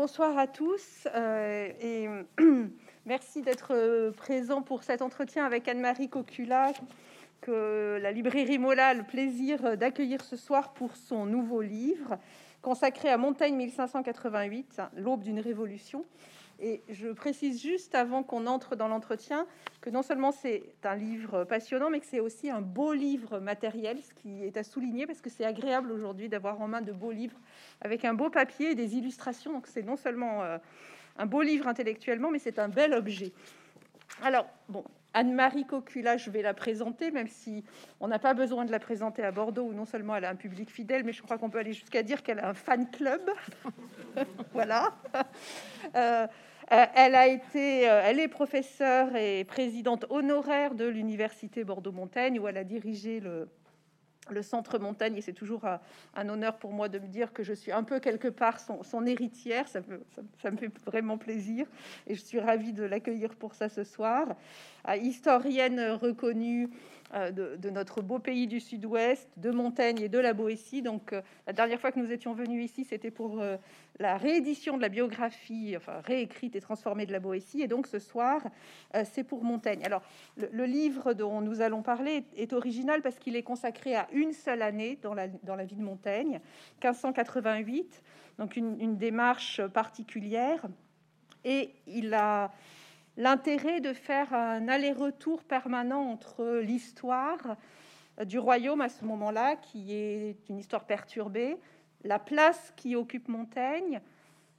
bonsoir à tous euh, et merci d'être euh, présent pour cet entretien avec Anne-Marie Cocula, que la librairie Mola a le plaisir d'accueillir ce soir pour son nouveau livre consacré à Montaigne 1588, l'aube d'une révolution. Et je précise juste avant qu'on entre dans l'entretien que non seulement c'est un livre passionnant, mais que c'est aussi un beau livre matériel, ce qui est à souligner parce que c'est agréable aujourd'hui d'avoir en main de beaux livres avec un beau papier et des illustrations. Donc c'est non seulement euh, un beau livre intellectuellement, mais c'est un bel objet. Alors, bon, Anne-Marie Cocula, je vais la présenter, même si on n'a pas besoin de la présenter à Bordeaux, où non seulement elle a un public fidèle, mais je crois qu'on peut aller jusqu'à dire qu'elle a un fan club. voilà. Euh, elle a été, elle est professeure et présidente honoraire de l'université Bordeaux-Montaigne, où elle a dirigé le, centre montagne, et c'est toujours un, honneur pour moi de me dire que je suis un peu quelque part son, héritière. Ça, me, fait vraiment plaisir et je suis ravie de l'accueillir pour ça ce soir. historienne reconnue euh, de, notre beau pays du Sud-Ouest, de Montaigne et de la Boétie. Donc, euh, la dernière fois que nous étions venus ici, c'était pour euh, la réédition de la biographie, enfin réécrite et transformée de la Boétie. Et donc, ce soir, c'est pour Montaigne. Alors, le, livre dont nous allons parler est, original parce qu'il est consacré à une seule année dans la, dans la vie de Montaigne, 1588. Donc, une, une démarche particulière. Et il a l'intérêt de faire un aller-retour permanent entre l'histoire du royaume à ce moment-là, qui est une histoire perturbée, la place qui occupe Montaigne,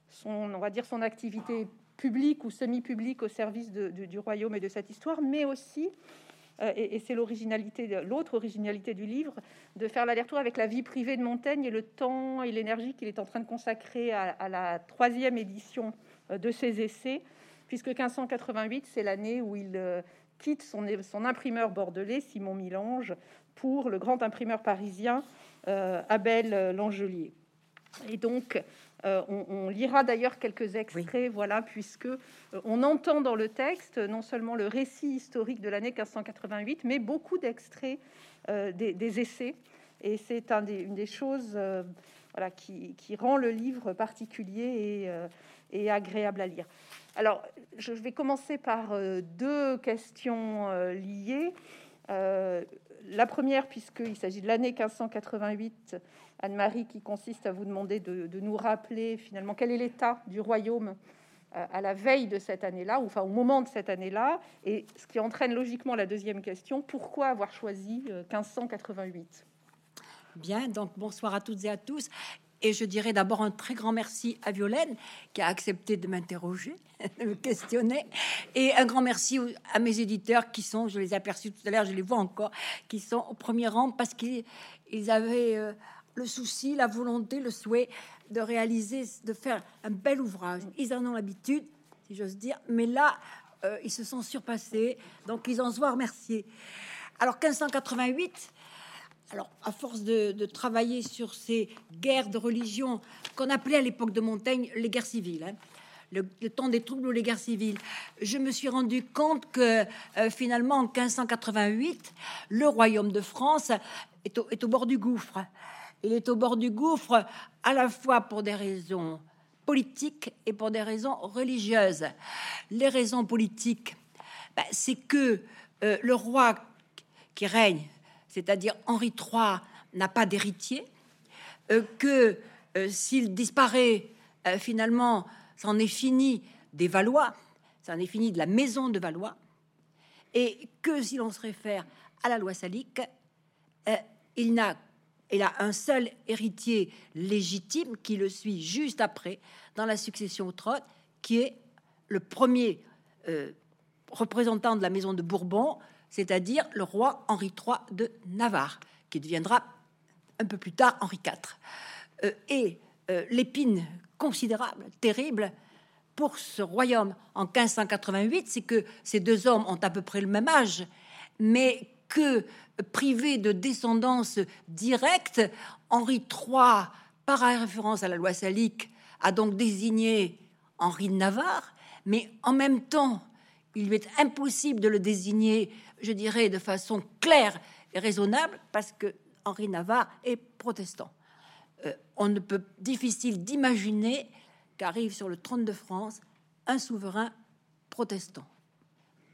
son, on va dire son activité publique ou semi-publique au service du royaume et de cette histoire, mais aussi, euh, et, c'est l'originalité, l'autre originalité du livre, de faire l'aller-retour avec la vie privée de Montaigne et le temps et l'énergie qu'il est en train de consacrer à, la troisième édition euh, de ses essais, puisque 1588, c'est l'année où il euh, quitte son, son, imprimeur bordelais, Simon Milange, pour le grand imprimeur parisien euh, Abel Langelier. Et donc, euh, on, lira d'ailleurs quelques extraits, voilà, puisque on entend dans le texte non seulement le récit historique de l'année 1588, mais beaucoup d'extraits des, essais. Et c'est un une des choses voilà, qui, rend le livre particulier et, et agréable à lire. Alors, je vais commencer par euh, deux questions euh, liées. Euh, la première, puisqu'il s'agit de l'année 1588, Anne-Marie, qui consiste à vous demander de, nous rappeler finalement quel est l'état du royaume à la veille de cette année-là, ou enfin au moment de cette année-là, et ce qui entraîne logiquement la deuxième question, pourquoi avoir choisi 1588 Bien, donc bonsoir à toutes et à tous. Et je dirais d'abord un très grand merci à Violaine qui a accepté de m'interroger, de me questionner. Et un grand merci à mes éditeurs qui sont, je les ai aperçus tout à l'heure, je les vois encore, qui sont au premier rang parce qu'ils avaient euh, le souci, la volonté, le souhait de réaliser, de faire un bel ouvrage. Ils en ont l'habitude, si j'ose dire, mais là, euh, ils se sont surpassés, donc ils en sont remerciés. Alors 1588, alors, à force de, travailler sur ces guerres de religion qu'on appelait à l'époque de Montaigne les guerres civiles, hein, le, temps des troubles ou les guerres civiles, je me suis rendu compte que euh, finalement, en 1588, le royaume de France est au, bord du gouffre. Il est au bord du gouffre à la fois pour des raisons politiques et pour des raisons religieuses. Les raisons politiques, ben, c'est que euh, le roi qui règne c'est-à-dire Henri III n'a pas d'héritier, euh, que euh, s'il disparaît, euh, finalement, c'en est fini des Valois, c'en est fini de la maison de Valois, et que si l'on se réfère à la loi salique, il n'a il a un seul héritier légitime qui le suit juste après dans la succession au trône, qui est le premier représentant de la maison de Bourbon, c'est-à-dire le roi Henri III de Navarre, qui deviendra un peu plus tard Henri IV. Euh, et euh, l'épine considérable, terrible, pour ce royaume en 1588, c'est que ces deux hommes ont à peu près le même âge, mais que privé de descendance directe, Henri III, par référence à la loi salique, a donc désigné Henri de Navarre, mais en même temps, il lui est impossible de le désigner je dirais, de façon claire et raisonnable, parce que Henri Navarre est protestant. Euh, on ne peut difficile d'imaginer qu'arrive sur le trône de France un souverain protestant.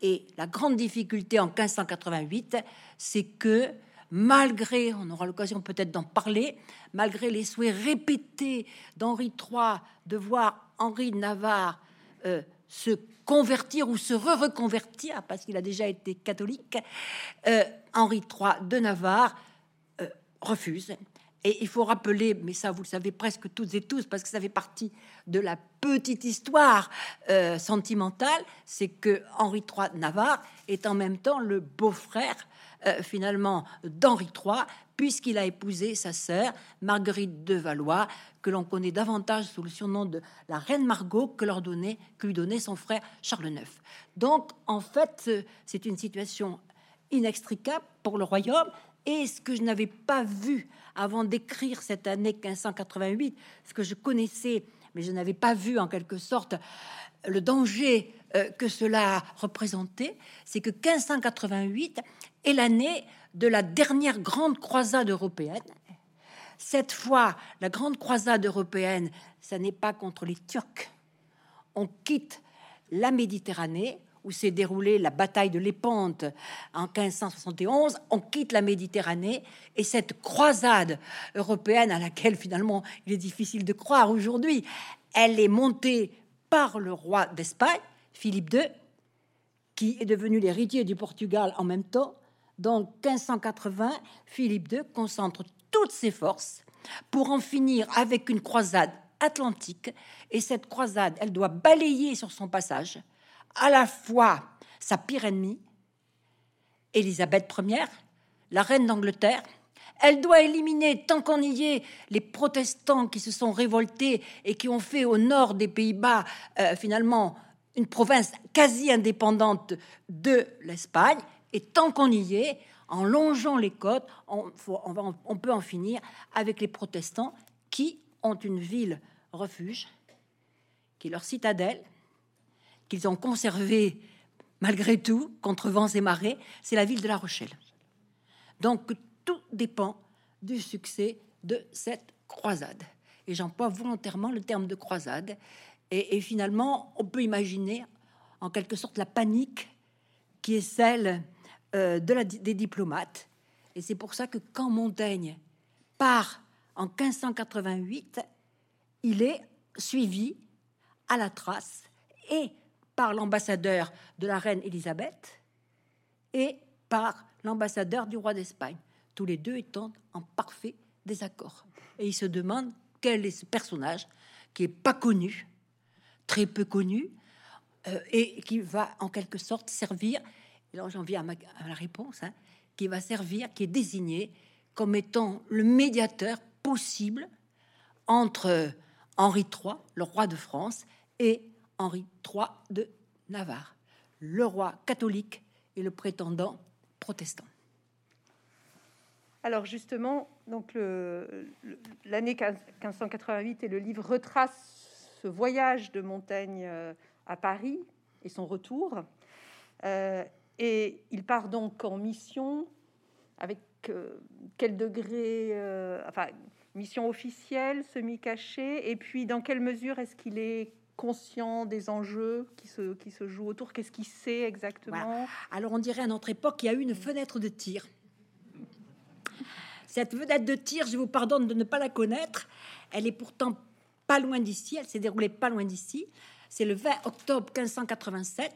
Et la grande difficulté en 1588, c'est que malgré, on aura l'occasion peut-être d'en parler, malgré les souhaits répétés d'Henri III de voir Henri Navarre euh, se convertir ou se re-reconvertir, parce qu'il a déjà été catholique, euh, Henri III de Navarre euh, refuse. Et il faut rappeler, mais ça vous le savez presque toutes et tous, parce que ça fait partie de la petite histoire sentimentale, c'est que Henri III de Navarre est en même temps le beau-frère euh, finalement d'Henri III, puisqu'il a épousé sa sœur Marguerite de Valois, que l'on connaît davantage sous le surnom de la reine Margot que, leur donnait, que lui donnait son frère Charles IX. Donc, en fait, euh, c'est une situation inextricable pour le royaume. Et ce que je n'avais pas vu avant d'écrire cette année 1588, ce que je connaissais, mais je n'avais pas vu en quelque sorte le danger euh, que cela représentait, c'est que 1588 est l'année de la dernière grande croisade européenne. Cette fois, la grande croisade européenne, ça n'est pas contre les Turcs. On quitte la Méditerranée, où s'est déroulée la bataille de Lépante en 1571. On quitte la Méditerranée et cette croisade européenne à laquelle finalement il est difficile de croire aujourd'hui, elle est montée par le roi d'Espagne, Philippe II, qui est devenu l'héritier du Portugal en même temps. Donc 1580, Philippe II concentre toutes ses forces pour en finir avec une croisade atlantique. Et cette croisade, elle doit balayer sur son passage à la fois sa pire ennemie, Élisabeth Ier, la reine d'Angleterre. Elle doit éliminer, tant qu'on y est, les protestants qui se sont révoltés et qui ont fait au nord des Pays-Bas, euh, finalement, une province quasi indépendante de l'Espagne. Et tant qu'on y est, en longeant les côtes, on, on, peut en finir avec les protestants qui ont une ville refuge, qui est leur citadelle, qu'ils ont conservée malgré tout contre vents et marées, c'est la ville de La Rochelle. Donc tout dépend du succès de cette croisade. Et j'emploie volontairement le terme de croisade et, finalement, on peut imaginer en quelque sorte la panique qui est celle euh, de des diplomates. Et c'est pour ça que quand Montaigne part en 1588, il est suivi à la trace et par l'ambassadeur de la reine Élisabeth et par l'ambassadeur du roi d'Espagne, tous les deux étant en parfait désaccord. Et il se demande quel est ce personnage qui est pas connu, très peu connu, euh, et qui va en quelque sorte servir, et là j'en viens à, la réponse, hein, qui va servir, qui est désigné comme étant le médiateur possible entre Henri III, le roi de France, et Henri III de Navarre, le roi catholique et le prétendant protestant. Alors justement, donc l'année 1588 et le livre retrace ce voyage de Montaigne euh, à Paris et son retour. Euh, et il part donc en mission avec euh, quel degré, enfin, mission officielle, semi-cachée, et puis dans quelle mesure est-ce qu'il est conscient des enjeux qui se, qui se jouent autour? Qu'est-ce qu'il sait exactement? Alors on dirait à notre époque qu'il y a eu une fenêtre de tir. Cette fenêtre de tir, je vous pardonne de ne pas la connaître, elle est pourtant pas loin d'ici, elle s'est déroulée pas loin d'ici. C'est le 20 octobre 1587,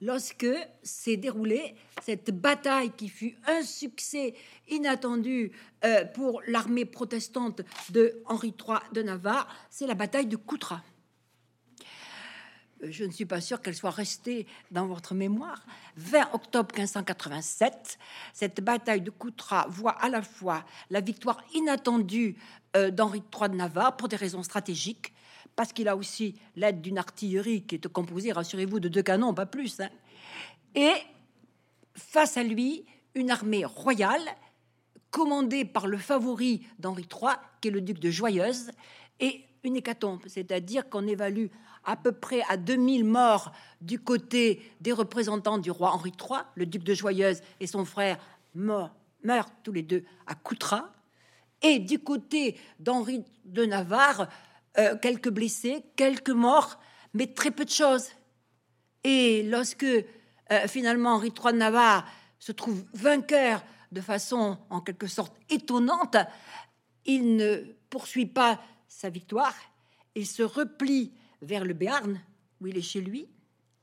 lorsque s'est déroulée cette bataille qui fut un succès inattendu euh, pour l'armée protestante de Henri III de Navarre. C'est la bataille de Coutras. Euh, je ne suis pas sûr qu'elle soit restée dans votre mémoire. 20 octobre 1587, cette bataille de Coutras voit à la fois la victoire inattendue euh, d'Henri III de Navarre pour des raisons stratégiques, parce qu'il a aussi l'aide d'une artillerie qui est composée, rassurez-vous, de deux canons, pas plus. Hein. Et face à lui, une armée royale commandée par le favori d'Henri III, qui est le duc de Joyeuse, et une hécatombe, c'est-à-dire qu'on évalue à peu près à 2000 morts du côté des représentants du roi Henri III, le duc de Joyeuse et son frère meurent, meurent tous les deux à Coutras, et du côté d'Henri de Navarre, euh, quelques blessés, quelques morts, mais très peu de choses. Et lorsque euh, finalement Henri III de Navarre se trouve vainqueur de façon en quelque sorte étonnante, il ne poursuit pas sa victoire, il se replie vers le Béarn, où il est chez lui,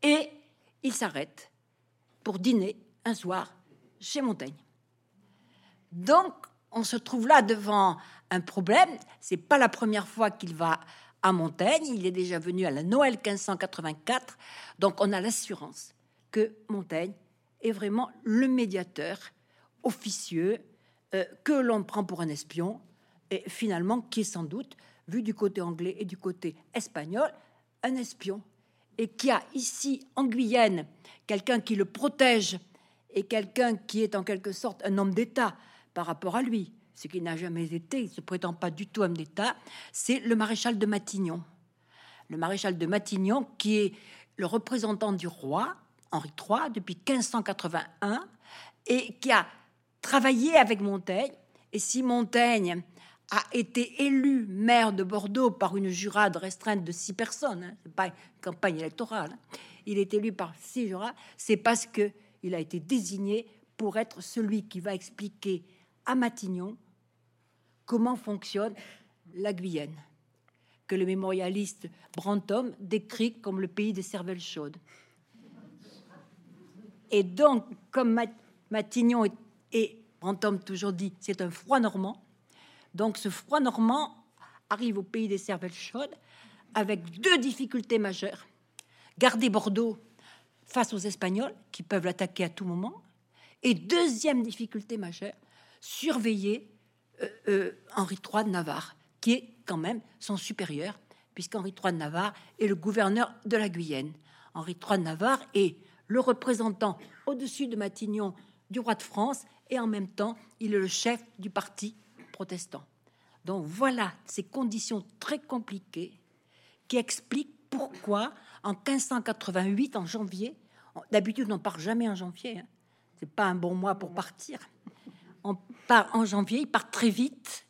et il s'arrête pour dîner un soir chez Montaigne. Donc, on se trouve là devant un problème. C'est pas la première fois qu'il va à Montaigne. Il est déjà venu à la Noël 1584. Donc, on a l'assurance que Montaigne est vraiment le médiateur officieux euh, que l'on prend pour un espion et finalement qui est sans doute, vu du côté anglais et du côté espagnol, un espion et qui a ici en Guyenne quelqu'un qui le protège et quelqu'un qui est en quelque sorte un homme d'État par rapport à lui, ce qui n'a jamais été, il se prétend pas du tout homme d'État, c'est le maréchal de Matignon. Le maréchal de Matignon qui est le représentant du roi Henri III depuis 1581 et qui a travaillé avec Montaigne. Et si Montaigne a été élu maire de Bordeaux par une jurade restreinte de six personnes, hein, c'est pas une campagne électorale, hein, il est élu par six jurats, c'est parce que il a été désigné pour être celui qui va expliquer à Matignon comment fonctionne la Guyenne, que le mémorialiste Brantôme décrit comme le pays des cervelles chaudes. Et donc, comme Matignon et Brantôme toujours dit, c'est un froid normand. Donc, ce froid normand arrive au pays des cervelles chaudes avec deux difficultés majeures garder Bordeaux face aux Espagnols qui peuvent l'attaquer à tout moment. Et deuxième difficulté majeure, surveiller euh, euh, Henri III de Navarre, qui est quand même son supérieur, puisqu'Henri III de Navarre est le gouverneur de la Guyenne. Henri III de Navarre est le représentant au-dessus de Matignon du roi de France, et en même temps, il est le chef du parti protestant. Donc voilà ces conditions très compliquées qui expliquent pourquoi en 1588, en janvier, d'habitude on part jamais en janvier, hein. c'est pas un bon mois pour partir. On part en janvier, il part très vite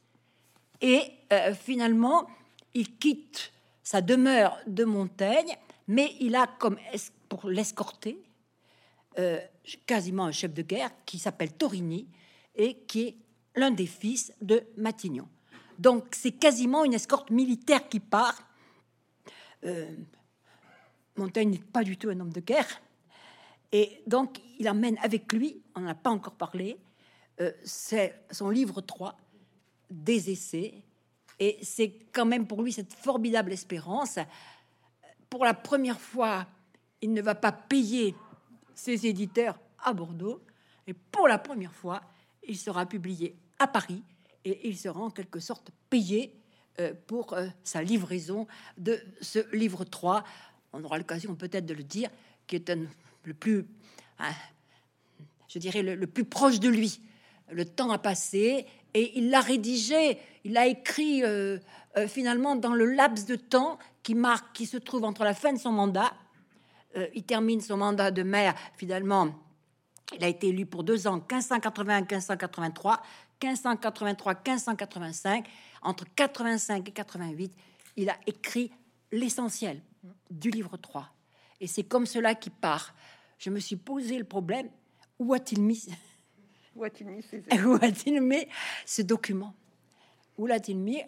et euh, finalement il quitte sa demeure de Montaigne, mais il a comme pour l'escorter euh, quasiment un chef de guerre qui s'appelle Torini et qui est l'un des fils de Matignon. Donc c'est quasiment une escorte militaire qui part. Euh, Montaigne n'est pas du tout un homme de guerre. Et donc, il amène avec lui, on n'a pas encore parlé, euh, c'est son livre 3 des essais. Et c'est quand même pour lui cette formidable espérance. Pour la première fois, il ne va pas payer ses éditeurs à Bordeaux. Et pour la première fois, il sera publié à Paris et il sera en quelque sorte payé euh, pour euh, sa livraison de ce livre 3 on aura l'occasion peut-être de le dire, qui est un, le plus, je dirais, le, plus proche de lui. Le temps a passé et il l'a rédigé, il l'a écrit euh, finalement dans le laps de temps qui marque, qui se trouve entre la fin de son mandat. Il termine son mandat de maire finalement. Il a été élu pour deux ans, 1581-1583, 1583-1585. Entre 85 et 88, il a écrit l'essentiel du livre 3. Et c'est comme cela qui part. Je me suis posé le problème, où a-t-il mis Où a-t-il mis, où a-t-il mis ce document? Où l'a-t-il mis?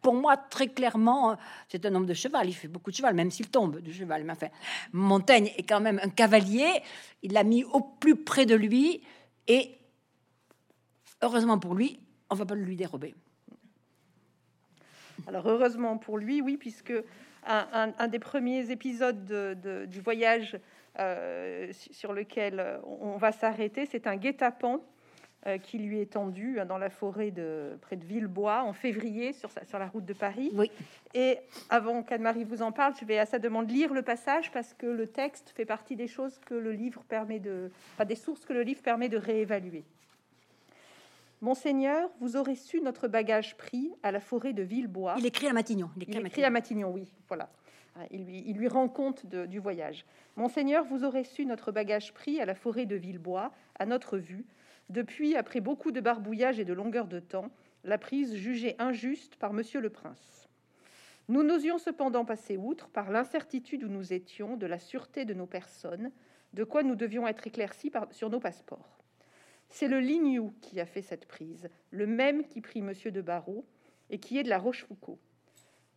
Pour moi, très clairement, c'est un homme de cheval. Il fait beaucoup de cheval, même s'il tombe de cheval. Mais enfin, Montaigne est quand même un cavalier. Il l'a mis au plus près de lui. Et heureusement pour lui, on va pas le lui dérober. Alors heureusement pour lui, oui, puisque un, des premiers épisodes du voyage euh, sur lequel on va s'arrêter, c'est un guet-apens euh, qui lui est tendu dans la forêt de près de Villebois en février sur, sur la route de Paris. Oui. Et avant qu'Anne-Marie vous en parle, je vais à sa demande lire le passage parce que le texte fait partie des choses que le livre permet de, des sources que le livre permet de réévaluer. Monseigneur, vous aurez su notre bagage pris à la forêt de Villebois. Il écrit à Matignon. Il écrit, à, Matignon. oui, voilà. Il lui, il lui rend compte du voyage. Monseigneur, vous aurez su notre bagage pris à la forêt de Villebois, à notre vue, depuis, après beaucoup de barbouillage et de longueur de temps, la prise jugée injuste par Monsieur le Prince. Nous n'osions cependant passer outre par l'incertitude où nous étions de la sûreté de nos personnes, de quoi nous devions être éclaircis par, sur nos passeports. C'est le Lignou qui a fait cette prise, le même qui prit Monsieur de Barreau et qui est de la Rochefoucauld.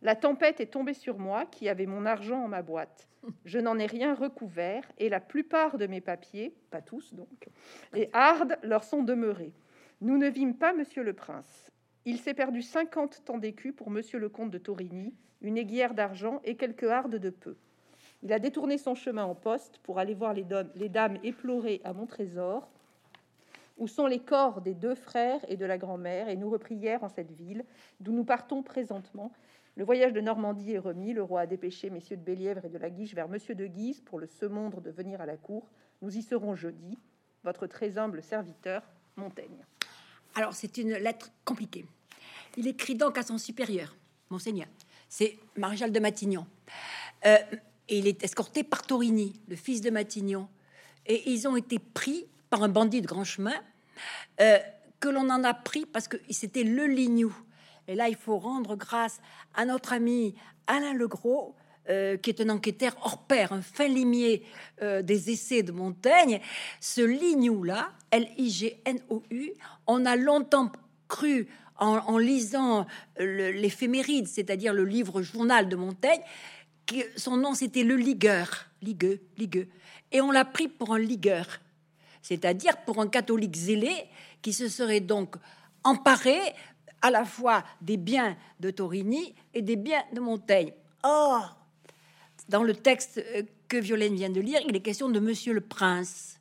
La tempête est tombée sur moi, qui avait mon argent en ma boîte. Je n'en ai rien recouvert, et la plupart de mes papiers, pas tous donc, et hardes leur sont demeurés. Nous ne vîmes pas Monsieur le Prince. Il s'est perdu cinquante temps d'écus pour Monsieur le Comte de Torigny, une aiguillère d'argent et quelques hardes de peu. Il a détourné son chemin en poste pour aller voir les dames éplorées à mon trésor, où sont les corps des deux frères et de la grand-mère, et nous reprièrent en cette ville, d'où nous partons présentement. Le voyage de Normandie est remis, le roi a dépêché messieurs de Bélièvre et de la Guiche vers monsieur de Guise pour le secondre de venir à la cour. Nous y serons jeudi. Votre très humble serviteur, Montaigne. Alors, c'est une lettre compliquée. Il écrit donc à son supérieur, Monseigneur. C'est Maréchal de Matignon. Euh, et il est escorté par Torigny, le fils de Matignon. Et ils ont été pris par un bandit de grand chemin, euh, que l'on en a pris parce que c'était le Lignou. Et là, il faut rendre grâce à notre ami Alain Legros, euh, qui est un enquêteur hors pair, un fin limier euh, des essais de Montaigne. Ce Lignou-là, L-I-G-N-O-U, on a longtemps cru, en, lisant l'éphéméride, c'est-à-dire le livre journal de Montaigne, que son nom c'était le ligueur, ligueux, ligueux. Et on l'a pris pour un ligueur c'est-à-dire pour un catholique zélé qui se serait donc emparé à la fois des biens de Torigny et des biens de Montaigne. Or, dans le texte euh, que Violaine vient de lire, il est question de Monsieur le Prince.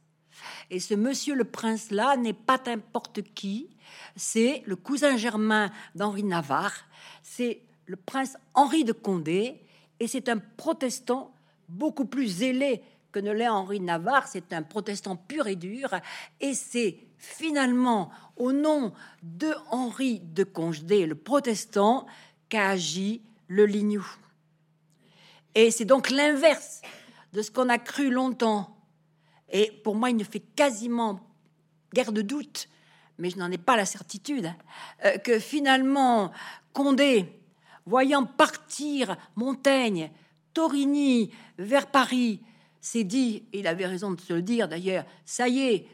Et ce Monsieur le Prince-là n'est pas n'importe qui, c'est le cousin germain d'Henri Navarre, c'est le prince Henri de Condé, et c'est un protestant beaucoup plus zélé que ne l'est Henri Navarre, c'est un protestant pur et dur, et c'est finalement au nom de Henri de Congedé, le protestant, qu'a agi le Lignou. Et c'est donc l'inverse de ce qu'on a cru longtemps. Et pour moi, il ne fait quasiment guère de doute, mais je n'en ai pas la certitude, euh, que finalement, Condé, voyant partir Montaigne, Torigny vers Paris, c'est dit, il avait raison de se le dire d'ailleurs, ça y est,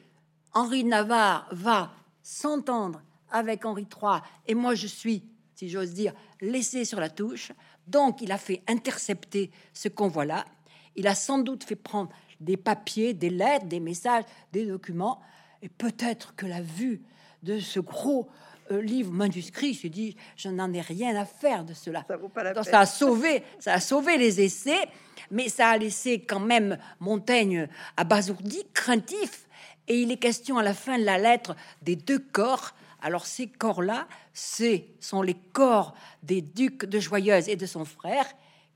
Henri Navarre va s'entendre avec Henri III, et moi je suis, si j'ose dire, laissé sur la touche. Donc il a fait intercepter ce convoi-là. Il a sans doute fait prendre des papiers, des lettres, des messages, des documents, et peut-être que la vue de ce gros livre manuscrit, se dit, je n'en ai rien à faire de cela. Ça, vaut pas la ça a sauvé, ça a sauvé les essais, mais ça a laissé quand même Montaigne abasourdi, craintif. Et il est question à la fin de la lettre des deux corps. Alors ces corps-là, ce sont les corps des ducs de Joyeuse et de son frère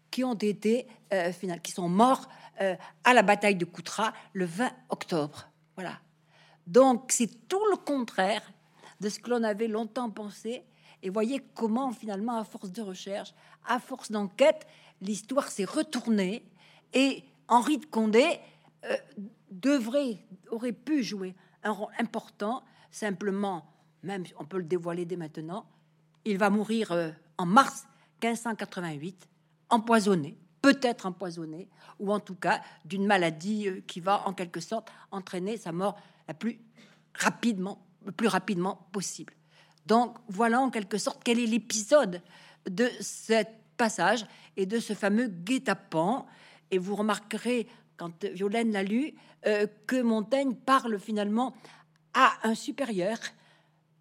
qui ont été, euh, qui sont morts euh, à la bataille de Coutras le 20 octobre. Voilà. Donc c'est tout le contraire de ce que l'on avait longtemps pensé. Et voyez comment finalement, à force de recherche, à force d'enquête, l'histoire s'est retournée et Henri de Condé euh, devrait, aurait pu jouer un rôle important. Simplement, même on peut le dévoiler dès maintenant, il va mourir euh, en mars 1588, empoisonné, peut-être empoisonné, ou en tout cas d'une maladie euh, qui va en quelque sorte entraîner sa mort la plus rapidement le plus rapidement possible. Donc voilà en quelque sorte quel est l'épisode de ce passage et de ce fameux guet-apens. Et vous remarquerez, quand Violaine l'a lu, euh, que Montaigne parle finalement à un supérieur,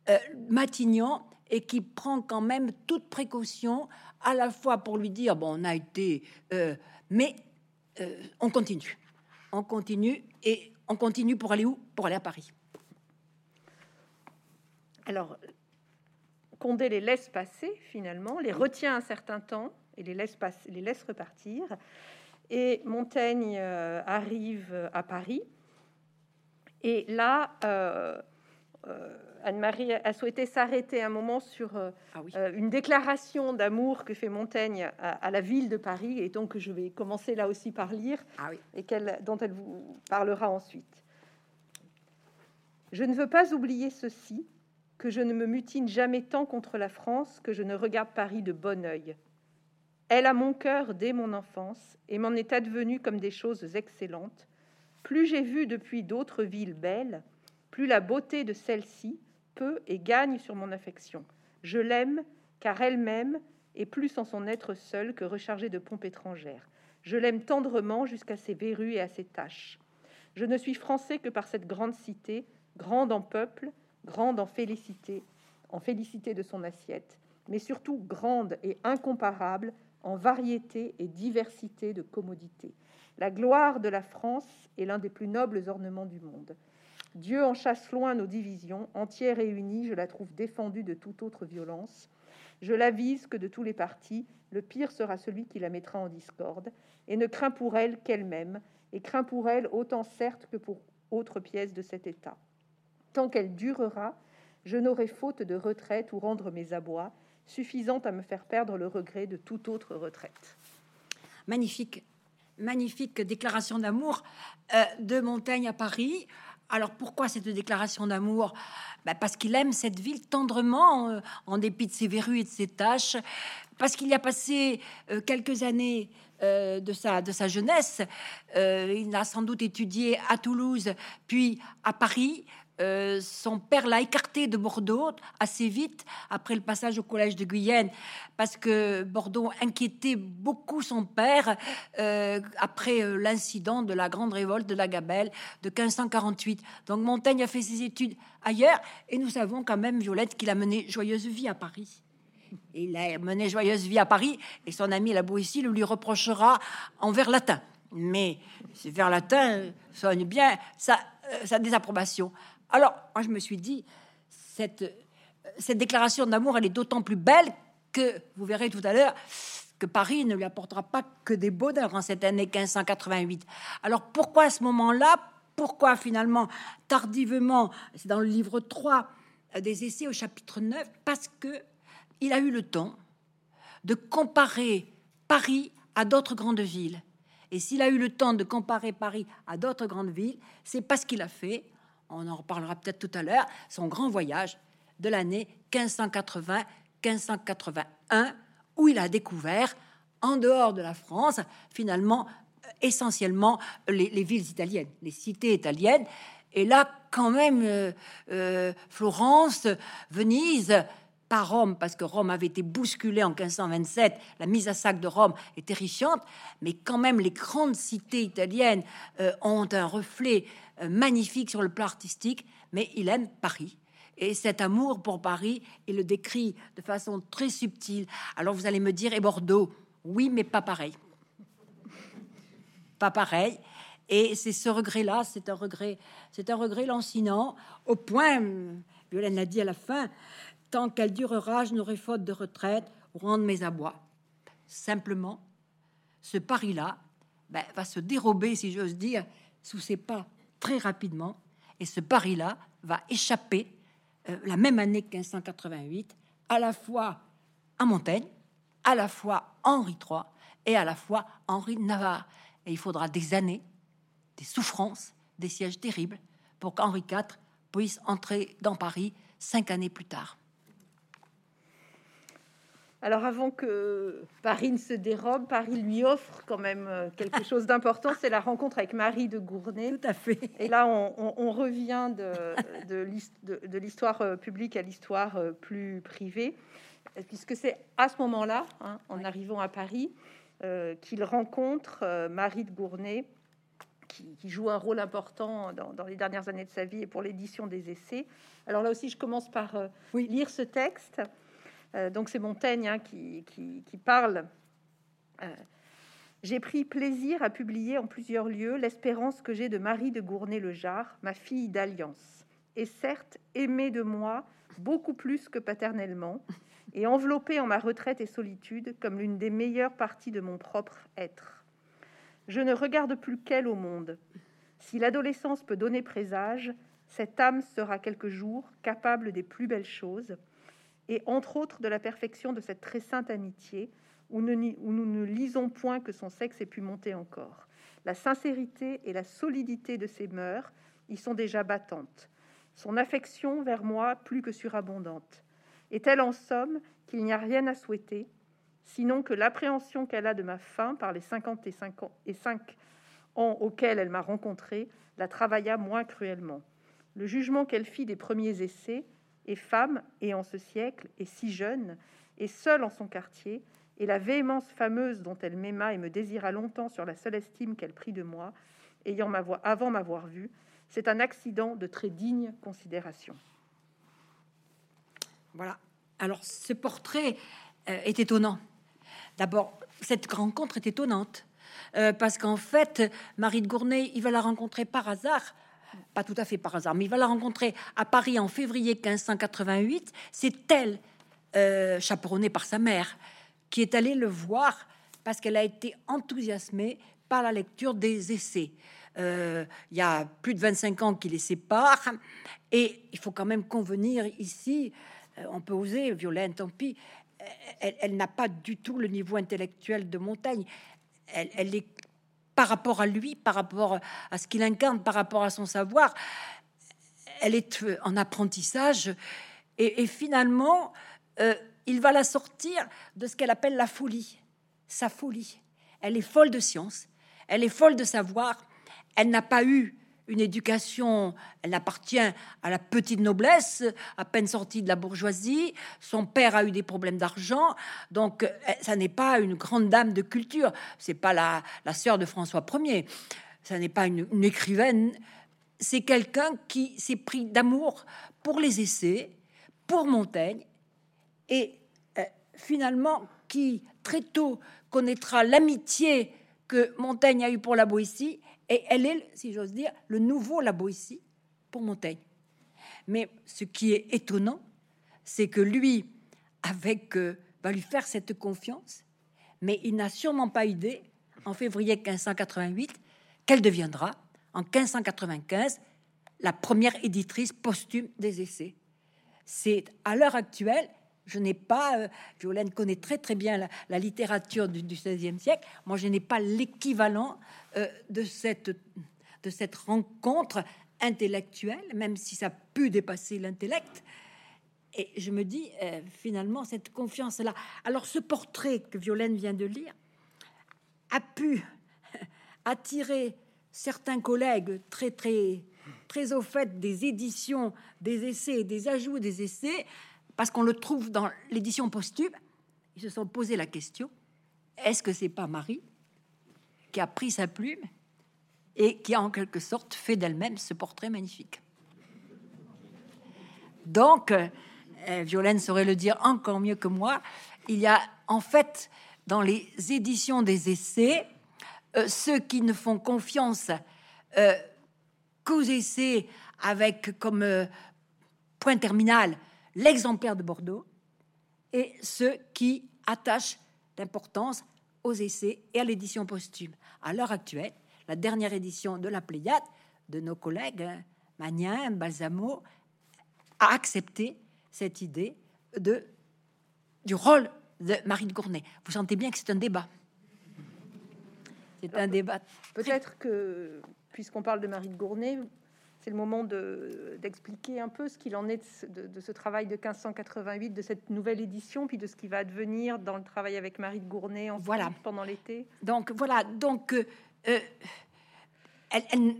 euh, Matignon, et qui prend quand même toute précaution, à la fois pour lui dire, bon, on a été... Euh, mais on continue. On continue, et on continue pour aller où? Pour aller à Paris. Alors, Condé les laisse passer finalement, les retient un certain temps et les laisse, passer, les laisse repartir. Et Montaigne euh, arrive à Paris. Et là, euh, euh, Anne-Marie a souhaité s'arrêter un moment sur ah une déclaration d'amour que fait Montaigne à, la ville de Paris, et donc je vais commencer là aussi par lire, ah et dont elle vous parlera ensuite. Je ne veux pas oublier ceci que je ne me mutine jamais tant contre la France que je ne regarde Paris de bon oeil. Elle a mon cœur dès mon enfance et m'en est advenue comme des choses excellentes. Plus j'ai vu depuis d'autres villes belles, plus la beauté de celle-ci peut et gagne sur mon affection. Je l'aime car elle-même est plus en son être seul que rechargée de pompes étrangères. Je l'aime tendrement jusqu'à ses verrues et à ses taches. Je ne suis français que par cette grande cité, grande en peuple, grande en félicité, en félicité de son assiette, mais surtout grande et incomparable en variété et diversité de commodités. La gloire de la France est l'un des plus nobles ornements du monde. Dieu en chasse loin nos divisions, entière et unie, je la trouve défendue de toute autre violence. Je l'avise que de tous les partis, le pire sera celui qui la mettra en discorde, et ne craint pour elle qu'elle-même, et craint pour elle autant certes que pour autres pièces de cet État. Tant qu'elle durera, je n'aurai faute de retraite ou rendre mes abois, suffisante à me faire perdre le regret de toute autre retraite. Magnifique, magnifique déclaration d'amour euh, de Montaigne à Paris. Alors pourquoi cette déclaration d'amour? Ben, Parce qu'il aime cette ville tendrement, euh, en dépit de ses verrues et de ses tâches, parce qu'il y a passé euh, quelques années de, sa, de sa jeunesse. il a sans doute étudié à Toulouse, puis à Paris, euh, son père l'a écarté de Bordeaux assez vite après le passage au collège de Guyenne, parce que Bordeaux inquiétait beaucoup son père euh, après euh, l'incident de la grande révolte de la Gabelle de 1548. Donc Montaigne a fait ses études ailleurs, et nous savons quand même, Violette, qu'il a mené joyeuse vie à Paris. Il a mené joyeuse vie à Paris, et son ami la Boétie le lui reprochera en vers latin. Mais ce vers latin sonne bien sa désapprobation. Alors, moi, je me suis dit, cette, cette déclaration d'amour, elle est d'autant plus belle que, vous verrez tout à l'heure, que Paris ne lui apportera pas que des bonheurs en cette année 1588. Alors, pourquoi à ce moment-là Pourquoi finalement, tardivement, c'est dans le livre 3 des essais au chapitre 9, parce que il a eu le temps de comparer Paris à d'autres grandes villes. Et s'il a eu le temps de comparer Paris à d'autres grandes villes, c'est parce qu'il a fait on en reparlera peut-être tout à l'heure, son grand voyage de l'année 1580-1581, où il a découvert, en dehors de la France, finalement, euh, essentiellement les, villes italiennes, les cités italiennes. Et là, quand même, euh, euh, Florence, Venise, pas Rome, parce que Rome avait été bousculée en 1527, la mise à sac de Rome est terrifiante, mais quand même, les grandes cités italiennes ont un reflet magnifique sur le plan artistique, mais il aime Paris. Et cet amour pour Paris, il le décrit de façon très subtile. Alors vous allez me dire, et Bordeaux? Oui, mais pas pareil. Pas pareil. Et c'est ce regret-là, c'est un regret, c'est un regret lancinant, au point, Violaine l'a dit à la fin, tant qu'elle durera, je n'aurai faute de retraite ou rendre mes abois. Simplement, ce Paris-là ben, va se dérober, si j'ose dire, sous ses pas très rapidement, et ce Paris-là va échapper euh, la même année que 1588, à la fois à Montaigne, à la fois Henri III et à la fois Henri de Navarre. Et il faudra des années, des souffrances, des sièges terribles pour qu'Henri IV puisse entrer dans Paris cinq années plus tard. Alors avant que Paris ne se dérobe, Paris lui offre quand même euh, quelque chose d'important, c'est la rencontre avec Marie de Gournay. Tout à fait. Et là, on, revient de, de, l'histoire euh, publique à l'histoire euh, plus privée, puisque c'est à ce moment-là, hein, en arrivant à Paris, qu'il rencontre Marie de Gournay, qui, joue un rôle important dans, les dernières années de sa vie et pour l'édition des essais. Alors là aussi, je commence par lire ce texte. Euh, donc c'est Montaigne hein, qui, parle. Euh, j'ai pris plaisir à publier en plusieurs lieux l'espérance que j'ai de Marie de Gournay-le-Jard, ma fille d'alliance, et certes aimée de moi beaucoup plus que paternellement, et enveloppée en ma retraite et solitude comme l'une des meilleures parties de mon propre être. Je ne regarde plus qu'elle au monde. Si l'adolescence peut donner présage, cette âme sera quelque jour capable des plus belles choses, et entre autres de la perfection de cette très sainte amitié, où, nous ne lisons point que son sexe ait pu monter encore. La sincérité et la solidité de ses mœurs y sont déjà battantes. Son affection vers moi plus que surabondante. Est-elle en somme qu'il n'y a rien à souhaiter sinon que l'appréhension qu'elle a de ma fin par les 55 ans, et 5 ans auxquels elle m'a rencontré la travailla moins cruellement. Le jugement qu'elle fit des premiers essais, et femme, et en ce siècle, et si jeune, et seule en son quartier, et la véhémence fameuse dont elle m'aima et me désira longtemps sur la seule estime qu'elle prit de moi, ayant ma voix avant m'avoir vue, c'est un accident de très digne considération. Voilà. Alors, ce portrait euh, est étonnant. D'abord, cette rencontre est étonnante. Euh, parce qu'en fait, Marie de Gournay, il va la rencontrer par hasard, pas tout à fait par hasard, mais il va la rencontrer à Paris en février 1588. C'est elle, euh, chaperonnée par sa mère, qui est allée le voir parce qu'elle a été enthousiasmée par la lecture des essais. Euh, il y a plus de 25 ans qui les séparent, et il faut quand même convenir ici, on peut oser, Violaine, tant pis, elle n'a pas du tout le niveau intellectuel de Montaigne elle, est par rapport à lui, par rapport à ce qu'il incarne, par rapport à son savoir, elle est en apprentissage. Et, finalement, euh, il va la sortir de ce qu'elle appelle la folie, sa folie. Elle est folle de science, elle est folle de savoir, elle n'a pas eu une éducation, elle appartient à la petite noblesse, à peine sortie de la bourgeoisie. Son père a eu des problèmes d'argent, donc euh, ça n'est pas une grande dame de culture. C'est pas la, la sœur de François Ier. Ça n'est pas une, écrivaine. C'est quelqu'un qui s'est pris d'amour pour les essais, pour Montaigne, et euh, finalement qui très tôt connaîtra l'amitié que Montaigne a eue pour la Boétie et elle est, si j'ose dire, le nouveau La Boétie pour Montaigne. Mais ce qui est étonnant, c'est que lui, avec, euh, va lui faire cette confiance, mais il n'a sûrement pas idée, en février 1588, qu'elle deviendra, en 1595, la première éditrice posthume des essais. C'est à l'heure actuelle, je n'ai pas, euh, Violaine connaît très très bien la, littérature du, XVIe siècle, moi je n'ai pas l'équivalent euh, de, cette, de cette rencontre intellectuelle, même si ça a pu dépasser l'intellect. Et je me dis, euh, finalement, cette confiance-là. Alors, ce portrait que Violaine vient de lire a pu attirer certains collègues très, très, très au fait des éditions, des essais, des ajouts des essais, parce qu'on le trouve dans l'édition posthume. Ils se sont posé la question est-ce que c'est pas Marie qui a pris sa plume et qui a en quelque sorte fait d'elle-même ce portrait magnifique? Donc, euh, Violaine saurait le dire encore mieux que moi, il y a en fait dans les éditions des essais euh, ceux qui ne font confiance euh, qu'aux essais avec comme point terminal l'exemplaire de Bordeaux et ceux qui attachent d'importance aux essais et à l'édition posthume. À l'heure actuelle, la dernière édition de la Pléiade de nos collègues hein, Magnin, Balsamo a accepté cette idée de, du rôle de Marie de Gournay. Vous sentez bien que c'est un débat. C'est un débat. Peut-être que, puisqu'on parle de Marie de Gournay, c'est le moment d'expliquer un peu ce qu'il en est de, ce travail de 1588, de cette nouvelle édition, puis de ce qui va advenir dans le travail avec Marie de Gournay en voilà. pendant l'été. Donc voilà, donc euh, euh,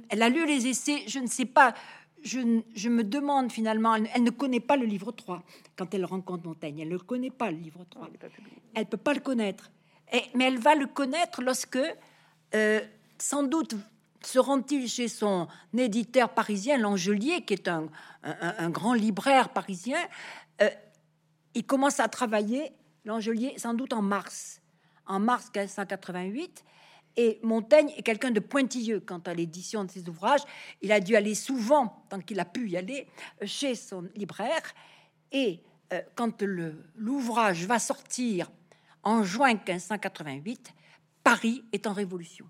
elle, a lu les essais, je ne sais pas, je, me demande finalement, elle, ne connaît pas le livre 3 quand elle rencontre Montaigne, elle ne connaît pas le livre 3, elle peut pas le connaître, Et, mais elle va le connaître lorsque, euh, sans doute, se rend-il chez son éditeur parisien, L'Angelier, qui est un, grand libraire parisien euh, Il commence à travailler, L'Angelier, sans doute en mars, en mars 1588. Et Montaigne est quelqu'un de pointilleux quant à l'édition de ses ouvrages. Il a dû aller souvent, tant qu'il a pu y aller, chez son libraire. Et euh, quand l'ouvrage va sortir en juin 1588, Paris est en révolution.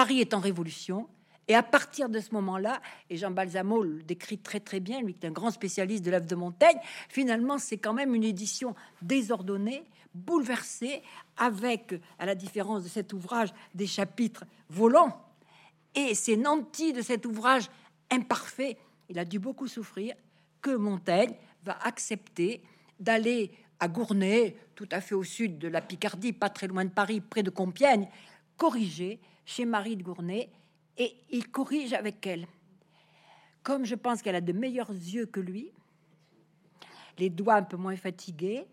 Paris est en révolution. Et à partir de ce moment-là, et Jean Balsamo le décrit très très bien, lui qui est un grand spécialiste de l'œuvre de Montaigne, finalement c'est quand même une édition désordonnée, bouleversée, avec, à la différence de cet ouvrage, des chapitres volants. Et c'est nanti de cet ouvrage imparfait, il a dû beaucoup souffrir, que Montaigne va accepter d'aller à Gournay, tout à fait au sud de la Picardie, pas très loin de Paris, près de Compiègne, corriger chez Marie de Gournay, et il corrige avec elle. Comme je pense qu'elle a de meilleurs yeux que lui, les doigts un peu moins fatigués,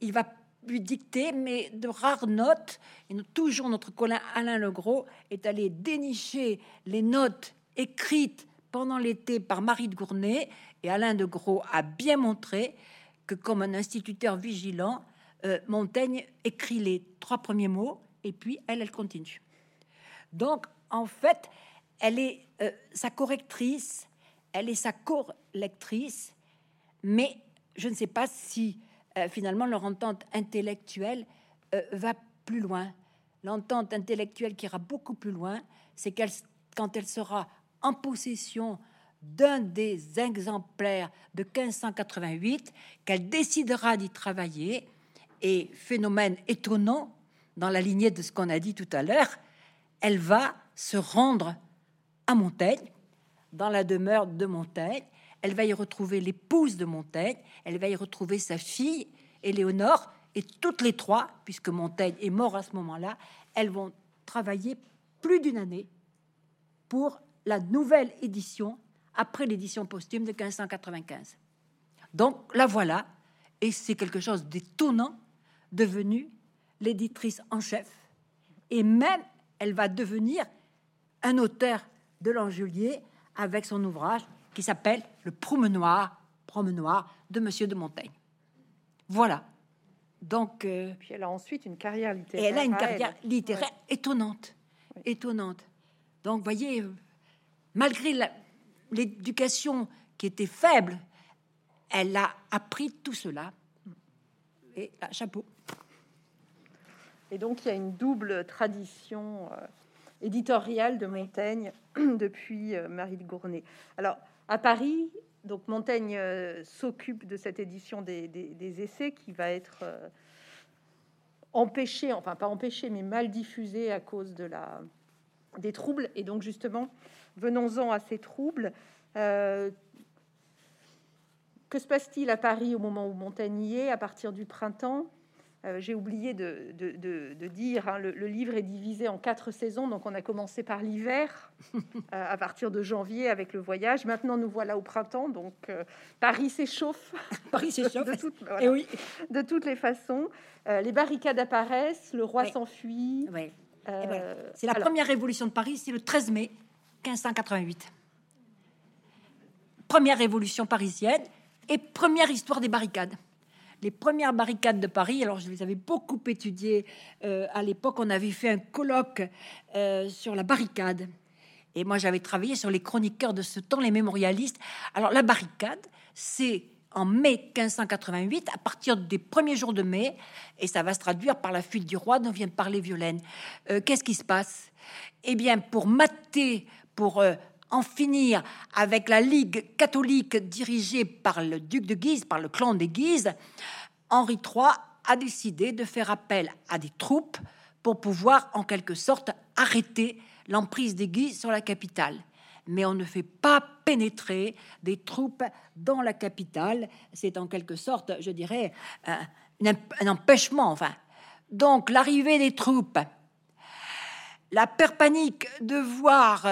il va lui dicter, mais de rares notes. Et toujours notre collègue Alain Legros est allé dénicher les notes écrites pendant l'été par Marie de Gournay. Et Alain de Gros a bien montré que, comme un instituteur vigilant, euh, Montaigne écrit les trois premiers mots et puis elle, elle continue. Donc, en fait, elle est euh, sa correctrice, elle est sa correctrice, mais je ne sais pas si euh, finalement leur entente intellectuelle euh, va plus loin. L'entente intellectuelle qui ira beaucoup plus loin, c'est qu'elle, quand elle sera en possession d'un des exemplaires de 1588, qu'elle décidera d'y travailler. Et phénomène étonnant, dans la lignée de ce qu'on a dit tout à l'heure, elle va se rendre à Montaigne, dans la demeure de Montaigne, elle va y retrouver l'épouse de Montaigne, elle va y retrouver sa fille, Éléonore, et toutes les trois, puisque Montaigne est mort à ce moment-là, elles vont travailler plus d'une année pour la nouvelle édition, après l'édition posthume de 1595. Donc la voilà, et c'est quelque chose d'étonnant, devenue l'éditrice en chef, et même elle va devenir un auteur de l'Angelier avec son ouvrage qui s'appelle Le promenoir, promenoir de Monsieur de Montaigne. Voilà. Donc, euh, puis elle a ensuite une carrière littéraire. Et elle a une carrière littéraire étonnante, étonnante. Donc, voyez, euh, malgré l'éducation qui était faible, elle a appris tout cela. Et là, chapeau. Et donc, il y a une double tradition euh, éditoriale de Montaigne depuis Marie de Gournay. Alors, à Paris, donc Montaigne euh, s'occupe de cette édition des, essais qui va être euh, empêchée, enfin pas empêchée, mais mal diffusée à cause de la, des troubles. Et donc justement, venons-en à ces troubles. Euh, que se passe-t-il à Paris au moment où Montaigne y est, à partir du printemps? Euh, j'ai oublié de, dire, hein, le, livre est divisé en quatre saisons, donc on a commencé par l'hiver, euh, à partir de janvier avec le voyage. Maintenant, nous voilà au printemps, donc euh, Paris s'échauffe. Paris s'échauffe, Et oui. de toutes les façons. les barricades apparaissent, le roi s'enfuit. C'est la première révolution de Paris, c'est le 13 mai 1588. Première révolution parisienne et première histoire des barricades les premières barricades de Paris. Alors, je les avais beaucoup étudiées euh, à l'époque. On avait fait un colloque euh, sur la barricade. Et moi, j'avais travaillé sur les chroniqueurs de ce temps, les mémorialistes. Alors, la barricade, c'est en mai 1588, à partir des premiers jours de mai, et ça va se traduire par la fuite du roi dont vient de parler Violaine. Euh, qu'est-ce qui se passe? Eh bien, pour mater, pour en finir avec la Ligue catholique dirigée par le duc de Guise, par le clan des Guises, Henri III a décidé de faire appel à des troupes pour pouvoir en quelque sorte arrêter l'emprise des Guises sur la capitale. Mais on ne fait pas pénétrer des troupes dans la capitale. C'est en quelque sorte, je dirais, un, un empêchement. Enfin, donc l'arrivée des troupes, la peur panique de voir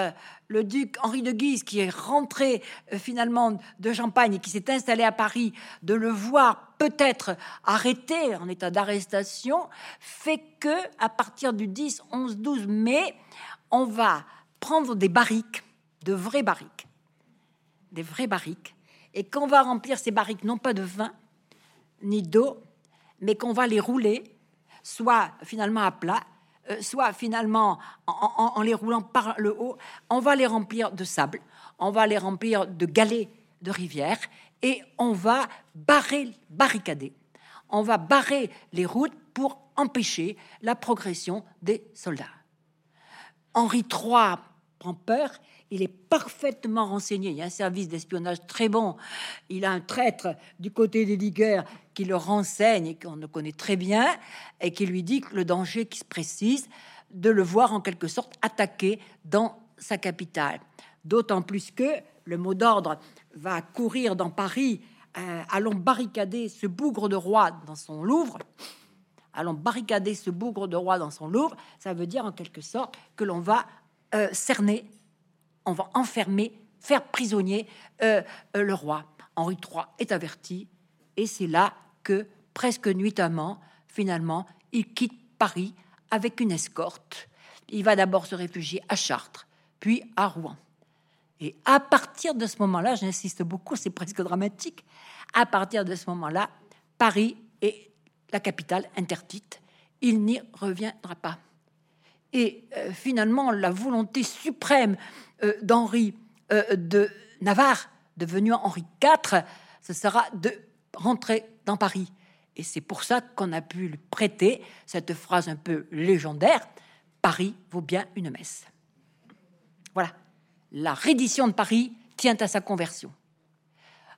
le duc Henri de Guise, qui est rentré euh, finalement de Champagne et qui s'est installé à Paris, de le voir peut-être arrêté en état d'arrestation, fait que à partir du 10, 11, 12 mai, on va prendre des barriques, de vraies barriques, des vraies barriques, et qu'on va remplir ces barriques non pas de vin ni d'eau, mais qu'on va les rouler, soit finalement à plat, soit finalement en, les roulant par le haut, on va les remplir de sable, on va les remplir de galets de rivière et on va barrer, barricader. On va barrer les routes pour empêcher la progression des soldats. Henri III prend peur, il est parfaitement renseigné. Il y a un service d'espionnage très bon. Il a un traître du côté des ligueurs qui le renseigne et qu'on ne connaît très bien et qui lui dit que le danger qui se précise de le voir en quelque sorte attaqué dans sa capitale. D'autant plus que le mot d'ordre va courir dans Paris euh, allons barricader ce bougre de roi dans son Louvre. Allons barricader ce bougre de roi dans son Louvre. Ça veut dire en quelque sorte que l'on va euh, cerner, on va enfermer, faire prisonnier euh, le roi. Henri III est averti, et c'est là que presque nuitamment, finalement, il quitte Paris avec une escorte. Il va d'abord se réfugier à Chartres, puis à Rouen. Et à partir de ce moment-là, j'insiste beaucoup, c'est presque dramatique, à partir de ce moment-là, Paris est la capitale interdite. Il n'y reviendra pas. Et euh, finalement, la volonté suprême euh, d'Henri euh, de Navarre, devenu Henri IV, ce sera de rentrer dans Paris. Et c'est pour ça qu'on a pu lui prêter cette phrase un peu légendaire Paris vaut bien une messe. Voilà la reddition de Paris tient à sa conversion.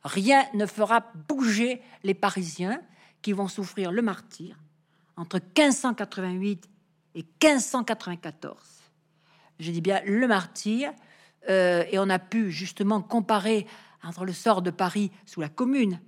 Rien ne fera bouger les Parisiens qui vont souffrir le martyr entre 1588 et 1594. Je dis bien le martyr, euh, et on a pu justement comparer entre le sort de Paris sous la Commune.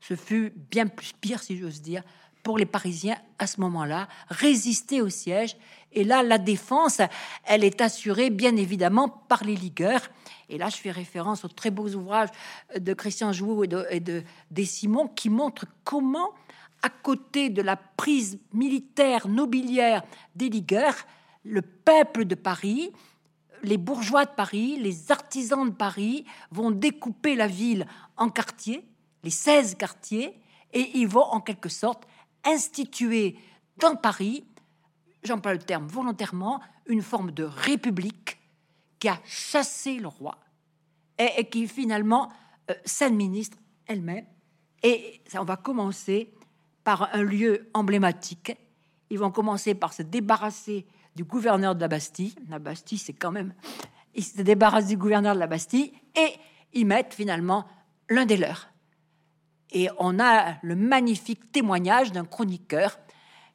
Ce fut bien plus pire, si j'ose dire, pour les Parisiens à ce moment-là, résister au siège. Et là, la défense, elle est assurée bien évidemment par les ligueurs. Et là, je fais référence aux très beaux ouvrages de Christian Jouot et de, et de des Simon qui montrent comment, à côté de la prise militaire nobiliaire des ligueurs, le peuple de Paris, les bourgeois de Paris, les artisans de Paris vont découper la ville en quartiers, les 16 quartiers, et ils vont en quelque sorte instituer dans Paris, j'emploie le terme volontairement, une forme de république qui a chassé le roi et, qui finalement euh, s'administre elle-même. Et ça, on va commencer par un lieu emblématique. Ils vont commencer par se débarrasser du gouverneur de la Bastille. La Bastille, c'est quand même... Ils se débarrassent du gouverneur de la Bastille et ils mettent finalement l'un des leurs. Et on a le magnifique témoignage d'un chroniqueur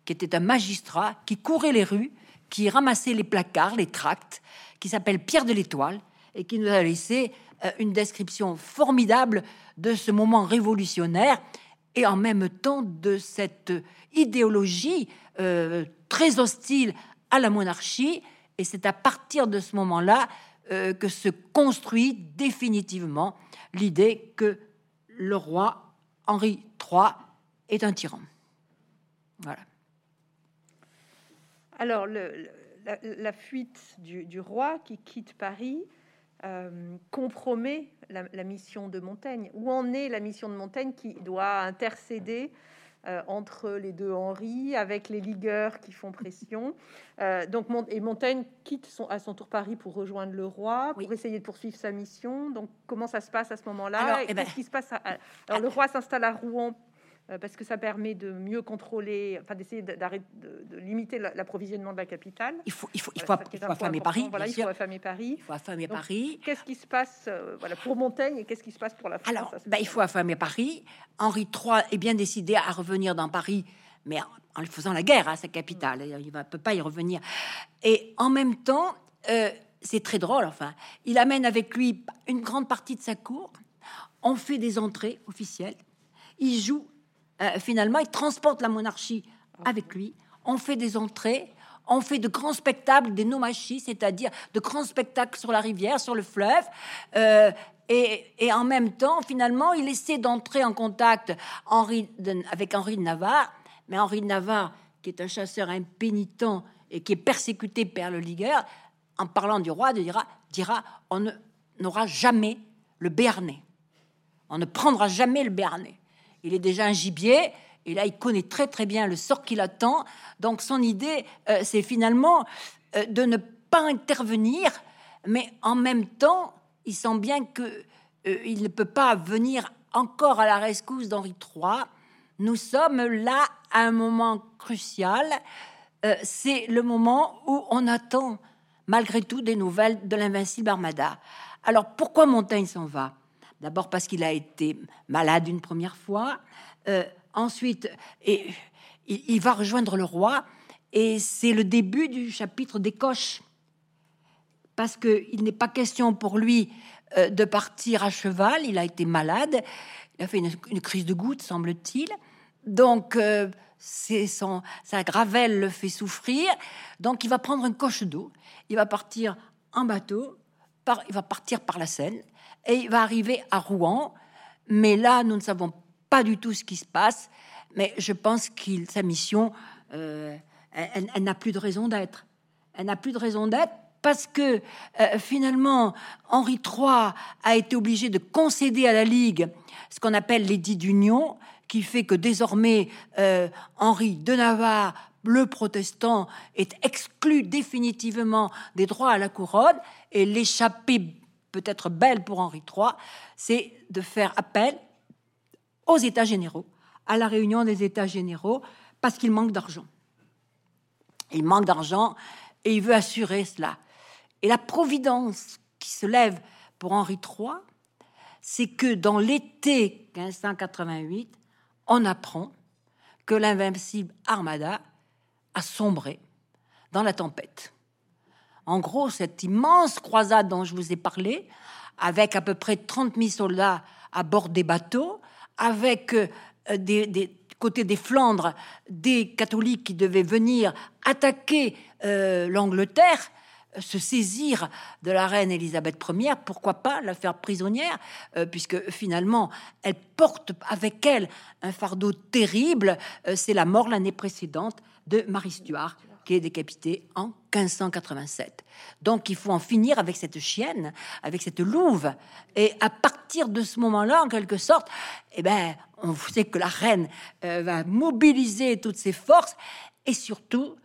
qui était un magistrat qui courait les rues, qui ramassait les placards, les tracts, qui s'appelle Pierre de l'Étoile et qui nous a laissé euh, une description formidable de ce moment révolutionnaire et en même temps de cette idéologie euh, très hostile à la monarchie. Et c'est à partir de ce moment-là euh, que se construit définitivement l'idée que le roi Henri III est un tyran. Voilà. Alors, la, fuite du, roi qui quitte Paris euh, compromet la, mission de Montaigne. Où en est la mission de Montaigne qui doit intercéder euh, entre les deux Henri, avec les ligueurs qui font pression? Euh, donc, et Montaigne quitte son, à son tour Paris pour rejoindre le roi, pour essayer de poursuivre sa mission. Donc, comment ça se passe à ce moment-là? Eh ben, Qu'est-ce qui se passe Alors, ah. le roi s'installe à Rouen parce que ça permet de mieux contrôler, enfin d'essayer d'arrêter de, limiter l'approvisionnement de la capitale. Il faut, il faut, il faut, affamer Paris. Voilà, il faut affamer Paris. Il faut affamer Paris. Qu'est-ce qui se passe, euh, voilà, pour Montaigne et qu'est-ce qui se passe pour la France Alors, ben, il faut affamer Paris. Henri III est bien décidé à revenir dans Paris, mais en, faisant la guerre à sa capitale. Il ne peut pas y revenir. Et en même temps, euh, c'est très drôle. Enfin, il amène avec lui une grande partie de sa cour. On fait des entrées officielles. Il joue euh, finalement, il transporte la monarchie avec lui. On fait des entrées, on fait de grands spectacles, des nomachis, c'est-à-dire de grands spectacles sur la rivière, sur le fleuve. Euh, et, en même temps, finalement, il essaie d'entrer en contact avec Henri de Navarre. Mais Henri de Navarre, qui est un chasseur impénitent et qui est persécuté par le ligueur, en parlant du roi, dira, dira on n'aura jamais le Béarnais. On ne prendra jamais le Béarnais il est déjà un gibier, et là, il connaît très très bien le sort qu'il attend. Donc son idée, euh, c'est finalement euh, de ne pas intervenir, mais en même temps, il sent bien que euh, ne peut pas venir encore à la rescousse d'Henri III. Nous sommes là à un moment crucial. c'est le moment où on attend malgré tout des nouvelles de l'invincible Armada. Alors pourquoi Montaigne s'en va? D'abord parce qu'il a été malade une première fois. Euh, ensuite, il, va rejoindre le roi. Et c'est le début du chapitre des coches. Parce qu'il n'est pas question pour lui euh, de partir à cheval. Il a été malade. Il a fait une, crise de goutte, semble-t-il. Donc, euh, sa gravelle le fait souffrir. Donc, il va prendre une coche d'eau. Il va partir en bateau. Il va partir par la Seine et il va arriver à Rouen. Mais là, nous ne savons pas du tout ce qui se passe. Mais je pense qu'il sa mission, euh, elle, n'a plus de raison d'être. Elle n'a plus de raison d'être parce que euh, finalement, Henri III a été obligé de concéder à la Ligue ce qu'on appelle l'édit d'union, qui fait que désormais euh, Henri de Navarre, le protestant, est exclu définitivement des droits à la couronne, et l'échappée peut-être belle pour Henri III, c'est de faire appel aux États généraux, à la réunion des États généraux, parce qu'il manque d'argent. Il manque d'argent et il veut assurer cela. Et la providence qui se lève pour Henri III, c'est que dans l'été 1588, on apprend que l'invincible Armada a sombré dans la tempête. En gros, cette immense croisade dont je vous ai parlé, avec à peu près 30 000 soldats à bord des bateaux, avec euh, des, côtés des Flandres des catholiques qui devaient venir attaquer euh, l'Angleterre, se saisir de la reine Élisabeth Ier, pourquoi pas la faire prisonnière, euh, puisque finalement elle porte avec elle un fardeau terrible. Euh, c'est la mort l'année précédente de Marie Stuart, qui est décapitée en 1587. Donc il faut en finir avec cette chienne, avec cette louve. Et à partir de ce moment-là, en quelque sorte, eh ben, on sait que la reine euh, va mobiliser toutes ses forces et surtout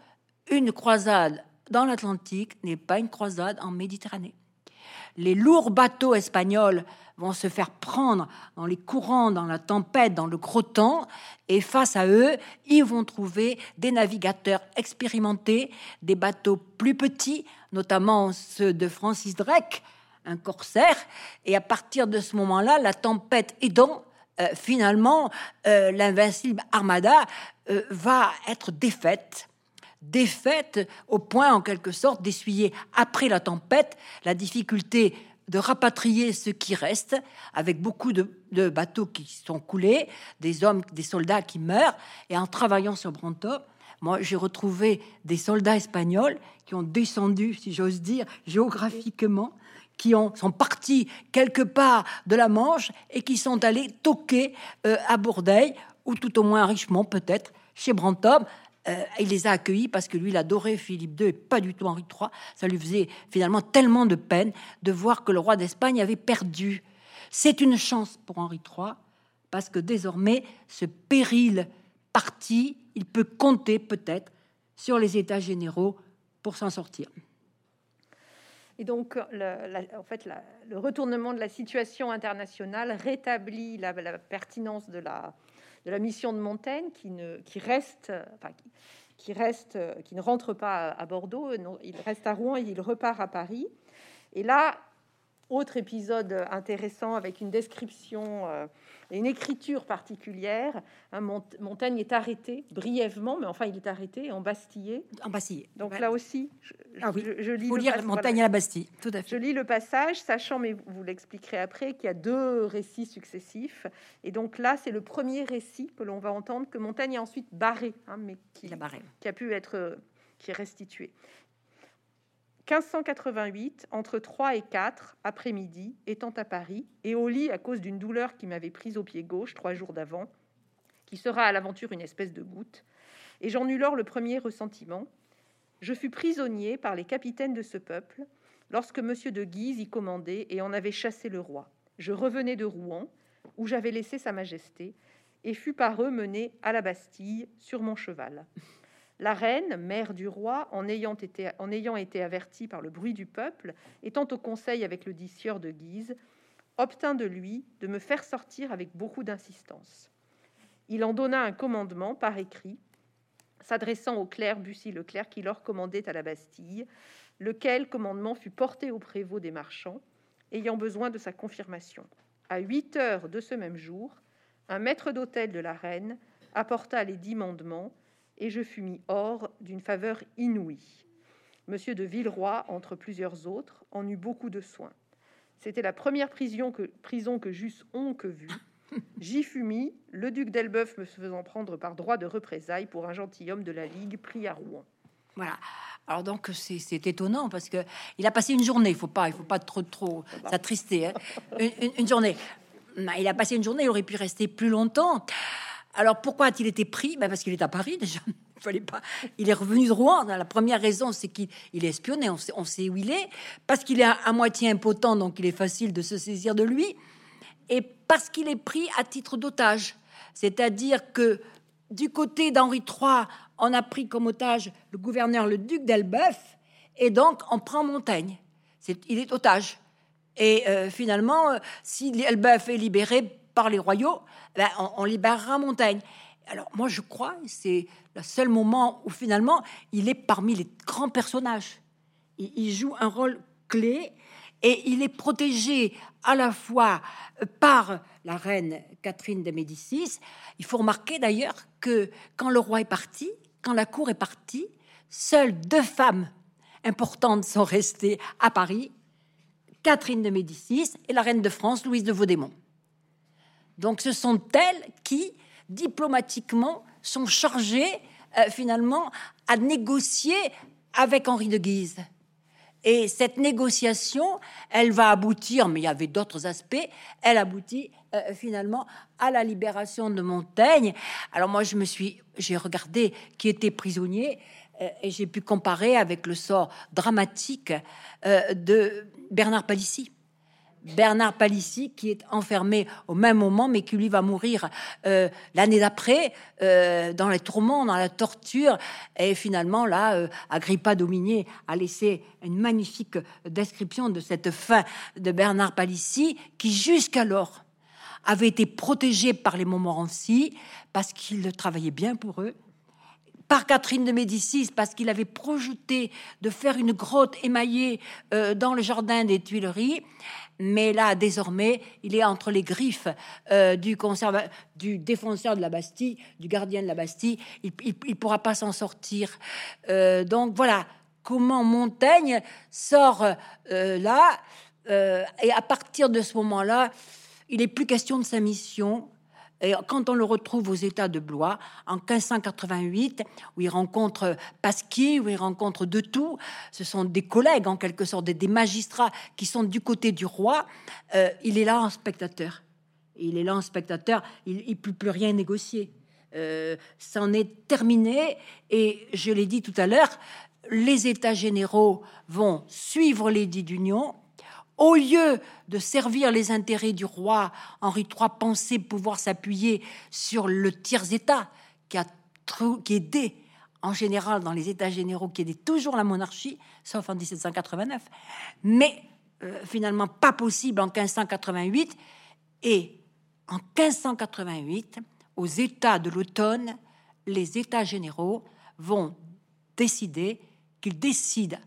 une croisade dans l'Atlantique n'est pas une croisade en Méditerranée. Les lourds bateaux espagnols vont se faire prendre dans les courants, dans la tempête, dans le gros temps, et face à eux, ils vont trouver des navigateurs expérimentés, des bateaux plus petits, notamment ceux de Francis Drake, un corsaire, et à partir de ce moment-là, la tempête aidant, euh, finalement, euh, l'invincible armada euh, va être défaite. Défaite au point en quelque sorte d'essuyer après la tempête la difficulté de rapatrier ce qui reste, avec beaucoup de, bateaux qui sont coulés, des hommes, des soldats qui meurent, et en travaillant sur Bronto, moi j'ai retrouvé des soldats espagnols qui ont descendu, si j'ose dire, géographiquement, qui ont, sont partis quelque part de la Manche et qui sont allés toquer euh, à Bourdeil, ou tout au moins à peut-être, chez Brantôme, euh, il les a accueillis parce que lui, il adorait Philippe II et pas du tout Henri III. Ça lui faisait finalement tellement de peine de voir que le roi d'Espagne avait perdu. C'est une chance pour Henri III parce que désormais, ce péril parti, il peut compter peut-être sur les États généraux pour s'en sortir. Et donc, en fait, le retournement de la situation internationale rétablit la pertinence de la, de la mission de Montaigne qui, ne, qui reste, qui, reste, qui ne rentre pas à Bordeaux, il reste à Rouen et il repart à Paris. Et là, autre épisode intéressant avec une description euh, et une écriture particulière. Hein, Montaigne est arrêté brièvement, mais enfin il est arrêté, embastillé. Embastillé. Donc là aussi, je, ah oui. je, lis Faut lire Montaigne à la Bastille, tout à fait. Je lis le passage, sachant, mais vous l'expliquerez après, qu'il y a deux récits successifs. Et donc là, c'est le premier récit que l'on va entendre que Montaigne a ensuite barré, hein, mais qui, a barré. qui a pu être qui est restitué. 1588, entre 3 et 4 après-midi, étant à Paris et au lit à cause d'une douleur qui m'avait prise au pied gauche trois jours d'avant, qui sera à l'aventure une espèce de goutte, et j'en eus lors le premier ressentiment. Je fus prisonnier par les capitaines de ce peuple lorsque Monsieur de Guise y commandait et en avait chassé le roi. Je revenais de Rouen, où j'avais laissé Sa Majesté, et fus par eux mené à la Bastille sur mon cheval. La reine, mère du roi, en ayant, été, avertie par le bruit du peuple, étant au conseil avec le dit de Guise, obtint de lui de me faire sortir avec beaucoup d'insistance. Il en donna un commandement par écrit, s'adressant au clerc Bussy Leclerc qui leur commandait à la Bastille, lequel commandement fut porté au prévôt des marchands, ayant besoin de sa confirmation. À 8 heures de ce même jour, un maître d'hôtel de la reine apporta les dix mandements, et je fus mis hors d'une faveur inouïe. Monsieur de Villeroy, entre plusieurs autres, en eut beaucoup de soins. C'était la première prison que, prison que j'eusse que vue, J'y fus mis, le duc d'Elbeuf me faisant prendre par droit de représailles pour un gentilhomme de la Ligue pris à Rouen. Voilà. Alors donc c'est étonnant parce que il a passé une journée. Il faut pas, il faut pas trop trop s'attrister. Hein. Une, une, journée. Il a passé une journée. Il aurait pu rester plus longtemps. Alors pourquoi a-t-il été pris? Ben Parce qu'il est à Paris déjà. Il pas. Il est revenu de Rouen. La première raison, c'est qu'il est espionné. On sait, on sait, où il est. Parce qu'il est à, moitié impotent, donc il est facile de se saisir de lui. Et parce qu'il est pris à titre d'otage. C'est-à-dire que du côté d'Henri III, on a pris comme otage le gouverneur, le duc d'Elbeuf, et donc on prend Montaigne. il est otage. Et euh, finalement, euh, si Elbeuf est libéré par les royaux, ben, on, libérera Montaigne. Alors moi, je crois, c'est le seul moment où finalement, il est parmi les grands personnages. Il, joue un rôle clé et il est protégé à la fois par la reine Catherine de Médicis. Il faut remarquer d'ailleurs que quand le roi est parti, quand la cour est partie, seules deux femmes importantes sont restées à Paris, Catherine de Médicis et la reine de France, Louise de Vaudémont. Donc ce sont elles qui, diplomatiquement, sont chargées euh, finalement à négocier avec Henri de Guise. Et cette négociation, elle va aboutir, mais il y avait d'autres aspects, elle aboutit euh, finalement à la libération de Montaigne. Alors moi, je me suis, j'ai regardé qui était prisonnier euh, et j'ai pu comparer avec le sort dramatique de Bernard Palissy. Bernard Palissy, qui est enfermé au même moment, mais qui lui va mourir euh, l'année d'après, euh, dans les tourments, dans la torture. Et finalement, là, euh, Agrippa Dominier a laissé une magnifique description de cette fin de Bernard Palissy, qui jusqu'alors avait été protégé par les Montmorency, parce qu'il travaillait bien pour eux, par Catherine de Médicis parce qu'il avait projeté de faire une grotte émaillée dans le jardin des Tuileries mais là, désormais, il est entre les griffes euh, du, défenseur de la Bastille, du gardien de la Bastille. Il ne pourra pas s'en sortir. Euh, donc voilà comment Montaigne sort euh, là. et à partir de ce moment-là, il n'est plus question de sa mission. Et quand on le retrouve aux États de Blois en 1588, où il rencontre Pasquier, où il rencontre de tout, ce sont des collègues en quelque sorte, des, magistrats qui sont du côté du roi, euh, il est là en spectateur. Il est là en spectateur, il ne peut plus rien négocier. Euh, c'en est terminé et je l'ai dit tout à l'heure, les États généraux vont suivre l'édit d'union au lieu de servir les intérêts du roi, Henri III pensait pouvoir s'appuyer sur le tiers-État qui a qui aidait en général dans les États généraux, qui aidait toujours la monarchie, sauf en 1789, mais euh, finalement pas possible en 1588. Et en 1588, aux États de l'automne, les États généraux vont décider qu'ils décident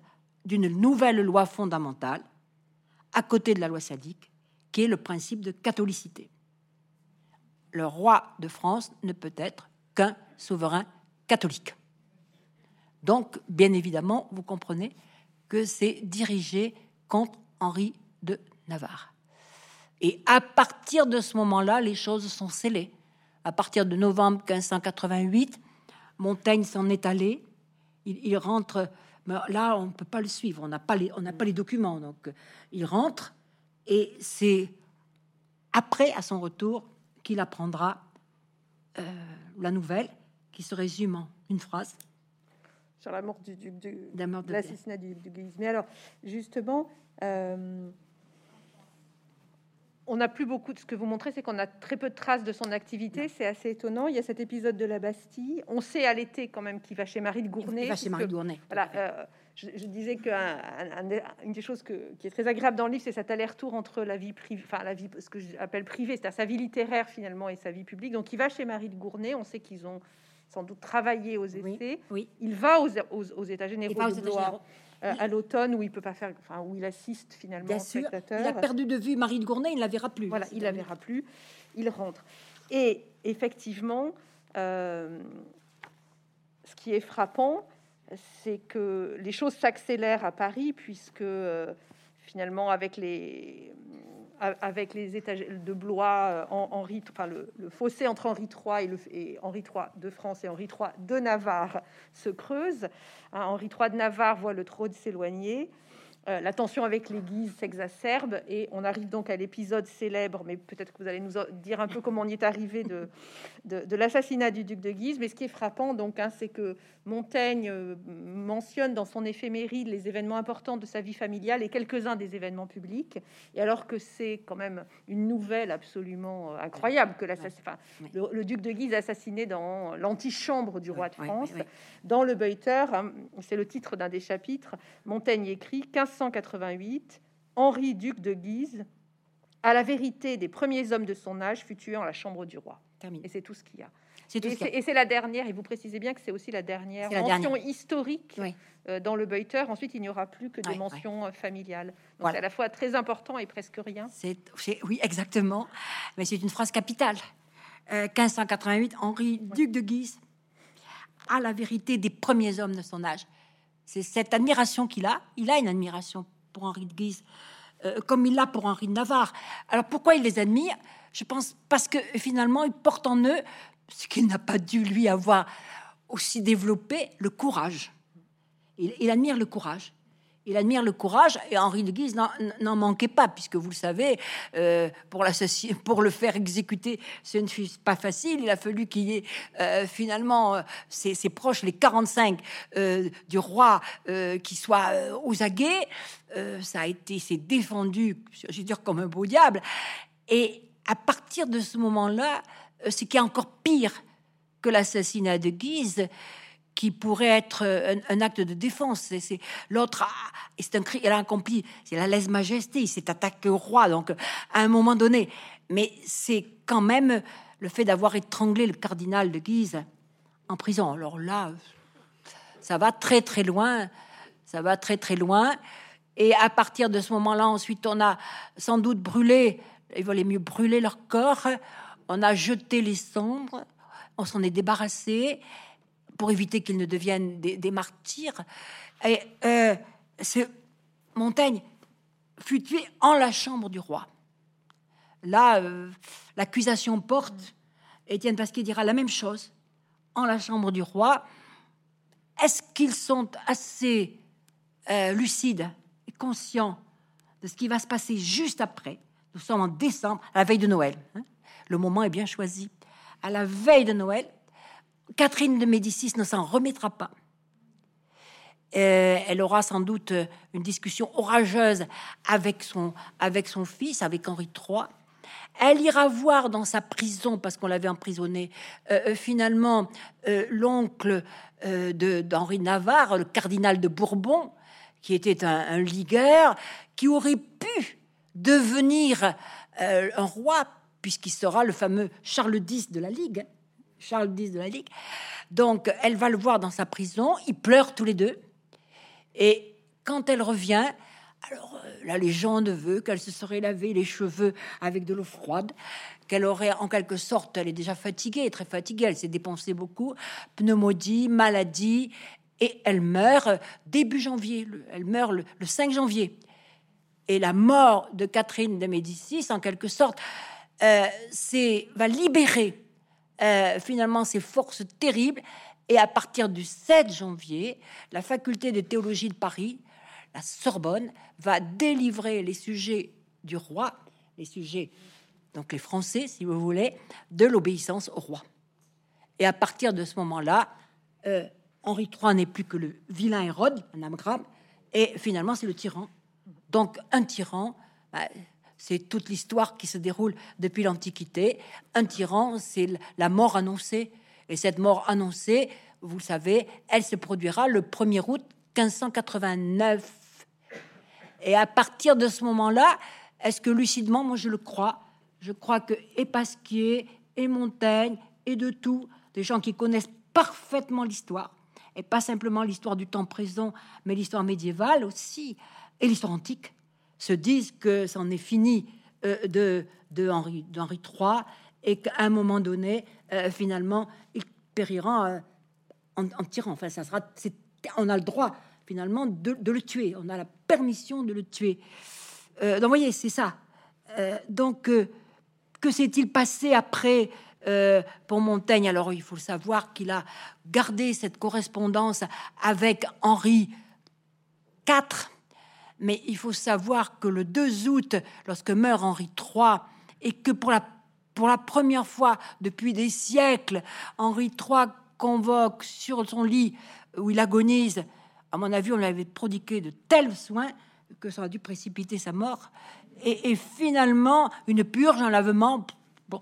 d'une nouvelle loi fondamentale à côté de la loi sadique, qui est le principe de catholicité. Le roi de France ne peut être qu'un souverain catholique. Donc, bien évidemment, vous comprenez que c'est dirigé contre Henri de Navarre. Et à partir de ce moment-là, les choses sont scellées. À partir de novembre 1588, Montaigne s'en est allé. il rentre mais là, on ne peut pas le suivre, on n'a pas, les, on pas les documents. Donc, euh, il rentre et c'est après, à son retour, qu'il apprendra euh, la nouvelle qui se résume en une phrase. Sur la mort du, du, du de l'assassinat du, du, Mais alors, justement, euh, on n'a plus beaucoup de ce que vous montrez, c'est qu'on a très peu de traces de son activité. C'est assez étonnant. Il y a cet épisode de la Bastille. On sait à l'été quand même qu'il va chez Marie de Gournay. Il va chez Marie de Gournay. Voilà. Euh, je, disais qu'une un, des choses qui est très agréable dans le livre, c'est cet aller-retour entre la vie privée, enfin la vie, ce que j'appelle privée, c'est-à-dire sa vie littéraire finalement et sa vie publique. Donc il va chez Marie de Gournay. On sait qu'ils ont sans doute travaillé aux essais. Oui, Il va aux, aux, États généraux à l'automne où il peut pas faire, enfin où il assiste finalement. Bien sûr, il a perdu de vue Marie de Gournay, il la verra plus. Voilà, il la verra plus. Il rentre. Et effectivement, euh, ce qui est frappant, c'est que les choses s'accélèrent à Paris puisque euh, finalement avec les avec les étages de Blois, en, Henri, enfin le, fossé entre Henri III et, Henri III de France et Henri III de Navarre se creuse. Hein, Henri III de Navarre voit le trône s'éloigner. Euh, la tension avec les Guises s'exacerbe et on arrive donc à l'épisode célèbre, mais peut-être que vous allez nous dire un peu comment on y est arrivé de, de, l'assassinat du duc de Guise. Mais ce qui est frappant, donc, hein, c'est que Montaigne euh, mentionne dans son éphéméride les événements importants de sa vie familiale et quelques-uns des événements publics. Et alors que c'est quand même une nouvelle absolument euh, incroyable que le, duc de Guise assassiné dans l'antichambre du roi de France, dans le Beuter, hein, c'est le titre d'un des chapitres. Montaigne écrit 1588, Henri duc de Guise, à la vérité des premiers hommes de son âge, fut tué en la chambre du roi. Et c'est tout ce qu'il y a. Et c'est la dernière, et vous précisez bien que c'est aussi la dernière mention historique euh, dans le Beuter. Ensuite, il n'y aura plus que des mentions euh, familiales. Donc c'est à la fois très important et presque rien. C'est, oui, exactement. Mais c'est une phrase capitale. 1588, euh, Henri, duc de Guise, à la vérité des premiers hommes de son âge. C'est cette admiration qu'il a. Il a une admiration pour Henri de Guise, comme il l'a pour Henri de Navarre. Alors pourquoi il les admire? Je pense parce que finalement, il porte en eux ce qu'il n'a pas dû lui avoir aussi développé, le courage. Il, admire le courage. Il admire le courage et Henri de Guise n'en manquait pas, puisque vous le savez, euh, pour, pour le faire exécuter, ce ne fut pas facile. Il a fallu qu'il y ait euh, finalement euh, ses, proches, les 45 du roi, qui soient aux aguets. ça a été, s'est défendu, je veux dire, comme un beau diable. Et à partir de ce moment-là, euh, ce qui est encore pire que l'assassinat de Guise, qui pourrait être un, acte de défense. C'est l'autre, c'est un cri, elle a accompli, c'est la lèse-majesté, il s'est attaqué au roi, donc à un moment donné. Mais c'est quand même le fait d'avoir étranglé le cardinal de Guise en prison. Alors là, ça va très très loin, ça va très très loin. Et à partir de ce moment-là, ensuite, on a sans doute brûlé, il valait mieux brûler leur corps on a jeté les cendres, on s'en est débarrassé pour éviter qu'ils ne deviennent des, martyrs. Et euh, Montaigne fut tué en la chambre du roi. Là, euh, l'accusation porte. Étienne Pasquier dira la même chose en la chambre du roi. Est-ce qu'ils sont assez euh, lucides et conscients de ce qui va se passer juste après? Nous sommes en décembre, à la veille de Noël. Hein le moment est bien choisi. À la veille de Noël, Catherine de Médicis ne s'en remettra pas. Euh, elle aura sans doute une discussion orageuse avec son, fils, avec Henri III. Elle ira voir dans sa prison, parce qu'on l'avait emprisonné, euh, euh, finalement, l'oncle d'Henri Navarre, le cardinal de Bourbon, qui était un ligueur, qui aurait pu devenir un roi puisqu'il sera le fameux Charles X de la Ligue. Charles X de la Ligue. Donc, elle va le voir dans sa prison. Ils pleurent tous les deux. Et quand elle revient, alors euh, la légende veut qu'elle se serait lavé les cheveux avec de l'eau froide, qu'elle aurait en quelque sorte, elle est déjà fatiguée, très fatiguée, elle s'est dépensée beaucoup, pneumodie, maladie, et elle meurt début janvier. Elle meurt le, le 5 janvier. Et la mort de Catherine de Médicis, en quelque sorte, euh, va libérer euh, finalement ces forces terribles. Et à partir du 7 janvier, la faculté de théologie de Paris, la Sorbonne, va délivrer les sujets du roi, les sujets, donc les Français, si vous voulez, de l'obéissance au roi. Et à partir de ce moment-là, euh, Henri III n'est plus que le vilain Hérode, un âme et finalement c'est le tyran. Donc un tyran, bah, c'est toute l'histoire qui se déroule depuis l'Antiquité. Un tyran, c'est la mort annoncée. Et cette mort annoncée, vous le savez, elle se produira le 1er août 1589. Et à partir de ce moment-là, est-ce que lucidement, moi je le crois, je crois que et Pasquier, et Montaigne, et de tout, des gens qui connaissent parfaitement l'histoire, et pas simplement l'histoire du temps présent, mais l'histoire médiévale aussi, et l'histoire antique, se disent que c'en est fini euh, de, de Henri, III et qu'à un moment donné, euh, finalement, il périra euh, en, tirant. Enfin, ça sera, on a le droit finalement de, le tuer. On a la permission de le tuer. donc, vous voyez, c'est ça. Donc, que s'est-il passé après euh, pour Montaigne? Alors, il faut le savoir qu'il a gardé cette correspondance avec Henri IV, mais il faut savoir que le 2 août, lorsque meurt Henri III, et que pour la, pour la première fois depuis des siècles, Henri III convoque sur son lit où il agonise, à mon avis, on l'avait prodigué de tels soins que ça a dû précipiter sa mort. Et, finalement, une purge, un lavement. Bon.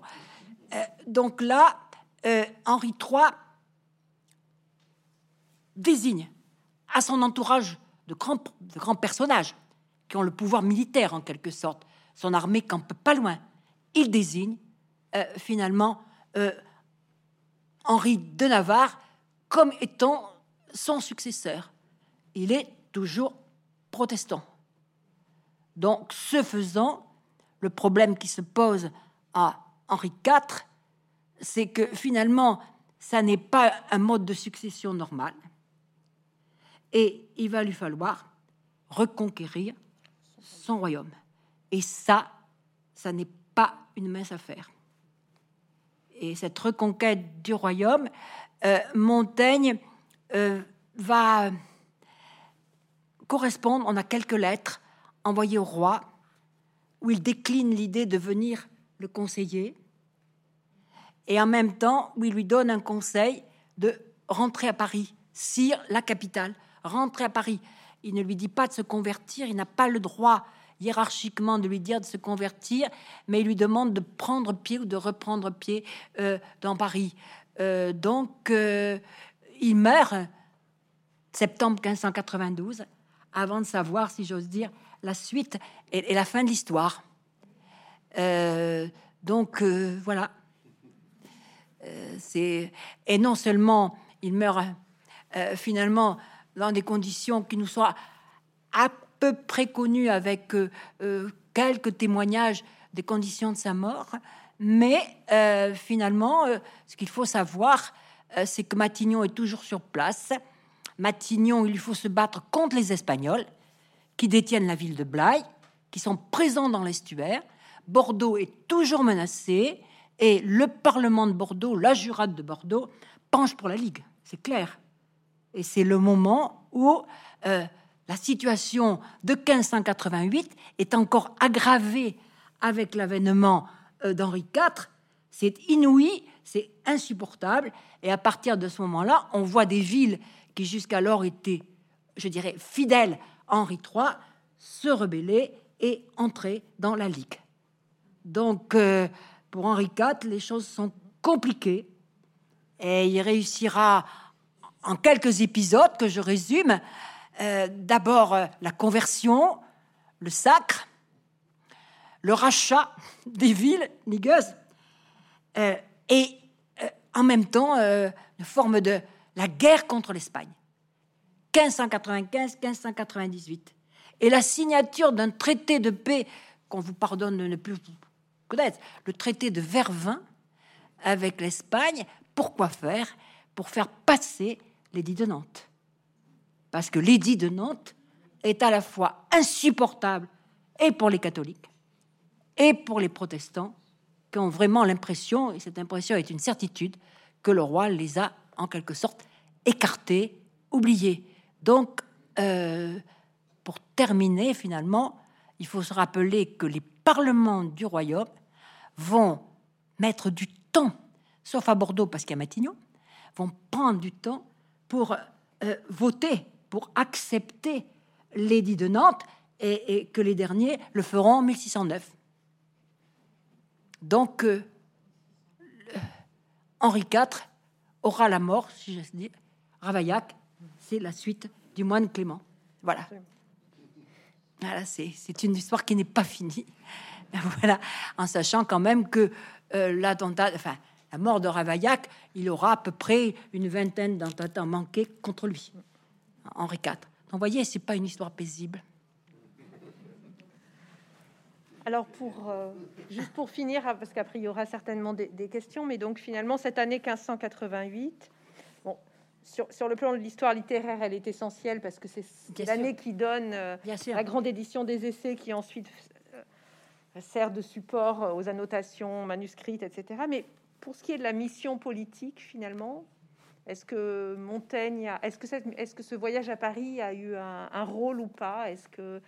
Euh, donc là, euh, Henri III désigne à son entourage de grands, personnages qui ont le pouvoir militaire en quelque sorte. Son armée campe pas loin. Il désigne euh, finalement Henri de Navarre comme étant son successeur. Il est toujours protestant. Donc, ce faisant, le problème qui se pose à Henri IV, c'est que finalement, ça n'est pas un mode de succession normal. Et il va lui falloir reconquérir son royaume. Et ça, ça n'est pas une mince affaire. Et cette reconquête du royaume, euh, Montaigne euh, va correspondre, on a quelques lettres envoyées au roi, où il décline l'idée de venir le conseiller, et en même temps où il lui donne un conseil de rentrer à Paris, sire la capitale, rentrer à Paris. Il ne lui dit pas de se convertir, il n'a pas le droit hiérarchiquement de lui dire de se convertir, mais il lui demande de prendre pied ou de reprendre pied euh, dans Paris. Euh, donc, euh, il meurt septembre 1592, avant de savoir, si j'ose dire, la suite et, la fin de l'histoire. donc, voilà. c'est et non seulement il meurt finalement dans des conditions qui nous soient à peu près connu avec euh, euh, quelques témoignages des conditions de sa mort. Mais euh, finalement, ce qu'il faut savoir, c'est que Matignon est toujours sur place. Matignon, il faut se battre contre les Espagnols qui détiennent la ville de Blaye, qui sont présents dans l'estuaire. Bordeaux est toujours menacé et le Parlement de Bordeaux, la jurade de Bordeaux, penche pour la Ligue. C'est clair. Et c'est le moment où la situation de 1588 est encore aggravée avec l'avènement euh, d'Henri IV. C'est inouï, c'est insupportable. Et à partir de ce moment-là, on voit des villes qui jusqu'alors étaient, je dirais, fidèles à Henri III, se rebeller et entrer dans la Ligue. Donc, euh, pour Henri IV, les choses sont compliquées. Et il réussira en quelques épisodes que je résume euh, d'abord euh, la conversion, le sacre, le rachat des villes ligueuses, euh, et en même temps une forme de la guerre contre l'Espagne. 1595-1598. Et la signature d'un traité de paix qu'on vous pardonne de ne plus connaître, le traité de Vervins avec l'Espagne. Pourquoi faire? Pour faire passer l'édit de Nantes parce que l'édit de Nantes est à la fois insupportable et pour les catholiques et pour les protestants qui ont vraiment l'impression, et cette impression est une certitude, que le roi les a en quelque sorte écartés, oubliés. Donc, euh, pour terminer, finalement, il faut se rappeler que les parlements du royaume vont mettre du temps, sauf à Bordeaux parce qu'il y a Matignon, vont prendre du temps pour euh, voter pour accepter l'édit de Nantes et, que les derniers le feront en 1609. Donc, euh, Henri IV aura la mort, si je dis, Ravaillac, c'est la suite du moine Clément. Voilà. Voilà, c'est une histoire qui n'est pas finie. Voilà, en sachant quand même que euh, l'attentat, enfin, la mort de Ravaillac, il aura à peu près une vingtaine d'attentats manqués contre lui. Henri IV. Donc, vous voyez, c'est pas une histoire paisible. Alors, pour, euh, juste pour finir, hein, parce qu'après, il y aura certainement des, questions, mais donc finalement, cette année 1588, bon, sur, sur le plan de l'histoire littéraire, elle est essentielle parce que c'est l'année qui donne euh, la grande édition des essais qui ensuite sert de support aux annotations manuscrites, etc. Mais pour ce qui est de la mission politique, finalement, est-ce que Montaigne, est-ce que, est que ce voyage à Paris a eu un, rôle ou pas? Est-ce que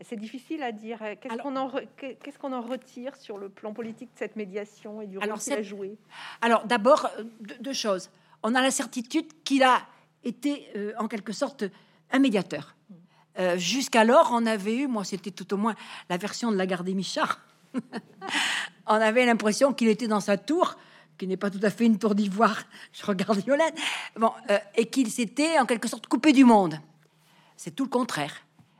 c'est difficile à dire Qu'est-ce qu'on en, retire sur le plan politique de cette médiation et du rôle qu'il a joué? Alors d'abord, euh, deux choses. On a la certitude qu'il a été euh, en quelque sorte un médiateur. Euh, jusqu'alors, on avait eu, moi c'était tout au moins la version de la garde des Michard, on avait l'impression qu'il était dans sa tour, qui n'est pas tout à fait une tour d'ivoire, je regarde Violaine, bon, euh, et qu'il s'était en quelque sorte coupé du monde. C'est tout le contraire.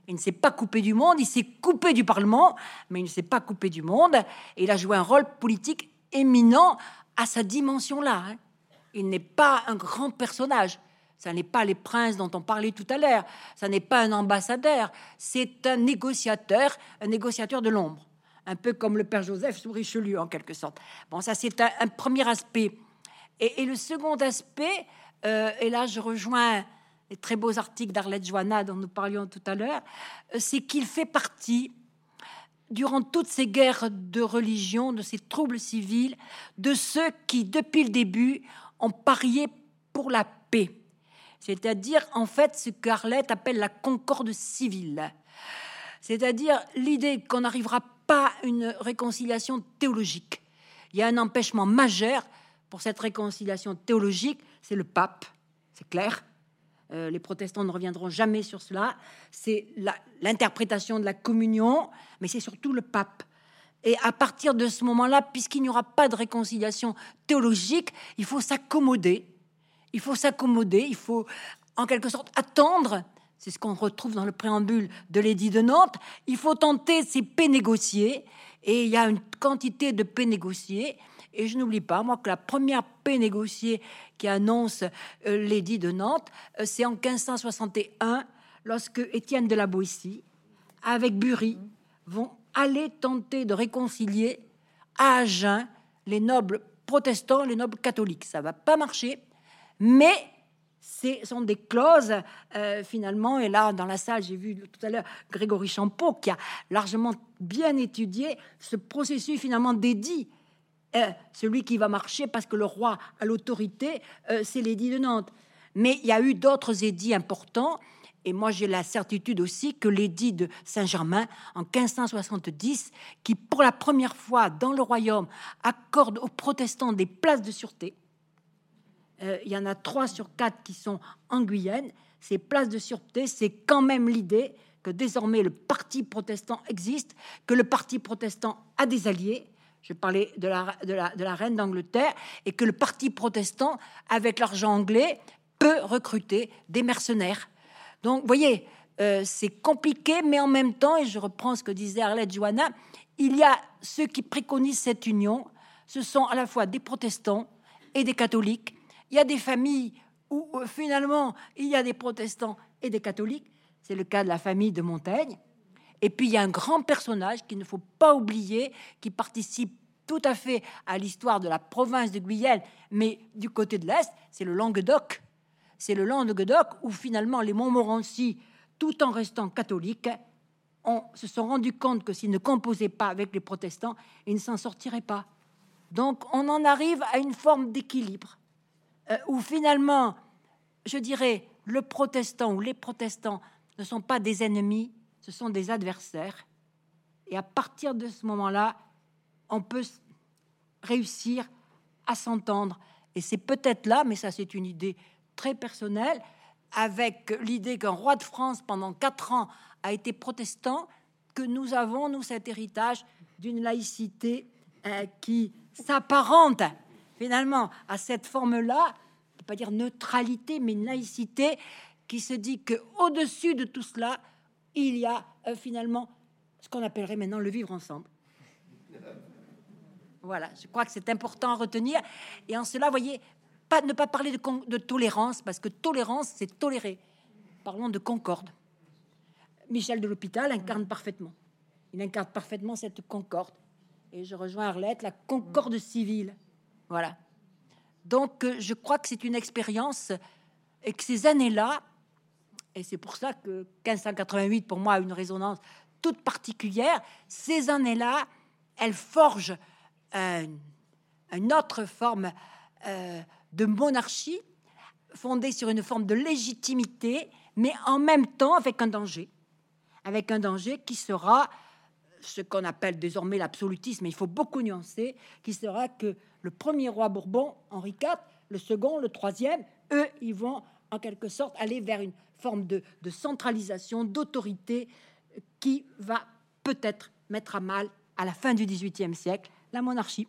Il ne s'est pas coupé du monde, il s'est coupé du Parlement, mais il ne s'est pas coupé du monde, et il a joué un rôle politique éminent à sa dimension-là. Hein. Il n'est pas un grand personnage. Ça n'est pas les princes dont on parlait tout à l'heure. Ça n'est pas un ambassadeur. C'est un négociateur, un négociateur de l'ombre. Un peu comme le père Joseph sous Richelieu, en quelque sorte. Bon, ça, c'est un, premier aspect. Et, le second aspect, euh, et là, je rejoins les très beaux articles d'Arlette Joanna dont nous parlions tout à l'heure, euh, c'est qu'il fait partie durant toutes ces guerres de religion, de ces troubles civils, de ceux qui, depuis le début, ont parié pour la paix c'est-à-dire en fait ce qu'Arlette appelle la concorde civile, c'est-à-dire l'idée qu'on n'arrivera pas une réconciliation théologique. Il y a un empêchement majeur pour cette réconciliation théologique, c'est le pape, c'est clair. Euh, les protestants ne reviendront jamais sur cela. C'est l'interprétation de la communion, mais c'est surtout le pape. Et à partir de ce moment-là, puisqu'il n'y aura pas de réconciliation théologique, il faut s'accommoder il faut s'accommoder, il faut en quelque sorte attendre. C'est ce qu'on retrouve dans le préambule de l'édit de Nantes. Il faut tenter ces paix négociées. Et il y a une quantité de paix négociées. Et je n'oublie pas, moi, que la première paix négociée qui annonce euh, l'édit de Nantes, euh, c'est en 1561, lorsque Étienne de la Boétie, avec Bury, vont aller tenter de réconcilier à Agen les nobles protestants, les nobles catholiques. Ça va pas marcher mais ce sont des clauses euh, finalement. Et là, dans la salle, j'ai vu tout à l'heure Grégory Champeau qui a largement bien étudié ce processus finalement d'édit. Euh, celui qui va marcher parce que le roi a l'autorité, euh, c'est l'édit de Nantes. Mais il y a eu d'autres édits importants. Et moi, j'ai la certitude aussi que l'édit de Saint-Germain en 1570, qui pour la première fois dans le royaume accorde aux protestants des places de sûreté, euh, il y en a trois sur quatre qui sont en Guyane. Ces places de sûreté, c'est quand même l'idée que désormais le parti protestant existe, que le parti protestant a des alliés. Je parlais de la, de la, reine d'Angleterre et que le parti protestant, avec l'argent anglais, peut recruter des mercenaires. Donc, voyez, euh, c'est compliqué, mais en même temps, et je reprends ce que disait Arlette Johanna, il y a ceux qui préconisent cette union. Ce sont à la fois des protestants et des catholiques il y a des familles où finalement il y a des protestants et des catholiques. C'est le cas de la famille de Montaigne. Et puis il y a un grand personnage qu'il ne faut pas oublier, qui participe tout à fait à l'histoire de la province de Guyenne, mais du côté de l'Est, c'est le Languedoc. C'est le Languedoc où finalement les Montmorency, tout en restant catholiques, on, se sont rendus compte que s'ils ne composaient pas avec les protestants, ils ne s'en sortiraient pas. Donc on en arrive à une forme d'équilibre. Euh, où finalement, je dirais, le protestant ou les protestants ne sont pas des ennemis, ce sont des adversaires. Et à partir de ce moment-là, on peut réussir à s'entendre. Et c'est peut-être là, mais ça c'est une idée très personnelle, avec l'idée qu'un roi de France pendant quatre ans a été protestant, que nous avons, nous, cet héritage d'une laïcité euh, qui s'apparente finalement à cette forme-là, pas dire neutralité, mais laïcité qui se dit que au-dessus de tout cela, il y a euh, finalement ce qu'on appellerait maintenant le vivre ensemble. Voilà, je crois que c'est important à retenir. Et en cela, voyez, pas, ne pas parler de, de tolérance, parce que tolérance, c'est tolérer. Parlons de concorde. Michel de l'Hôpital incarne parfaitement. Il incarne parfaitement cette concorde. Et je rejoins Arlette, la concorde civile. Voilà. Donc, euh, je crois que c'est une expérience et que ces années-là, et c'est pour ça que 1588 pour moi a une résonance toute particulière, ces années-là elle forge une autre forme euh, de monarchie fondée sur une forme de légitimité, mais en même temps avec un danger, avec un danger qui sera ce qu'on appelle désormais l'absolutisme, il faut beaucoup nuancer, qui sera que le premier roi Bourbon, Henri IV, le second, le troisième, eux, ils vont en quelque sorte aller vers une forme de, centralisation, d'autorité qui va peut-être mettre à mal, à la fin du XVIIIe siècle, la monarchie.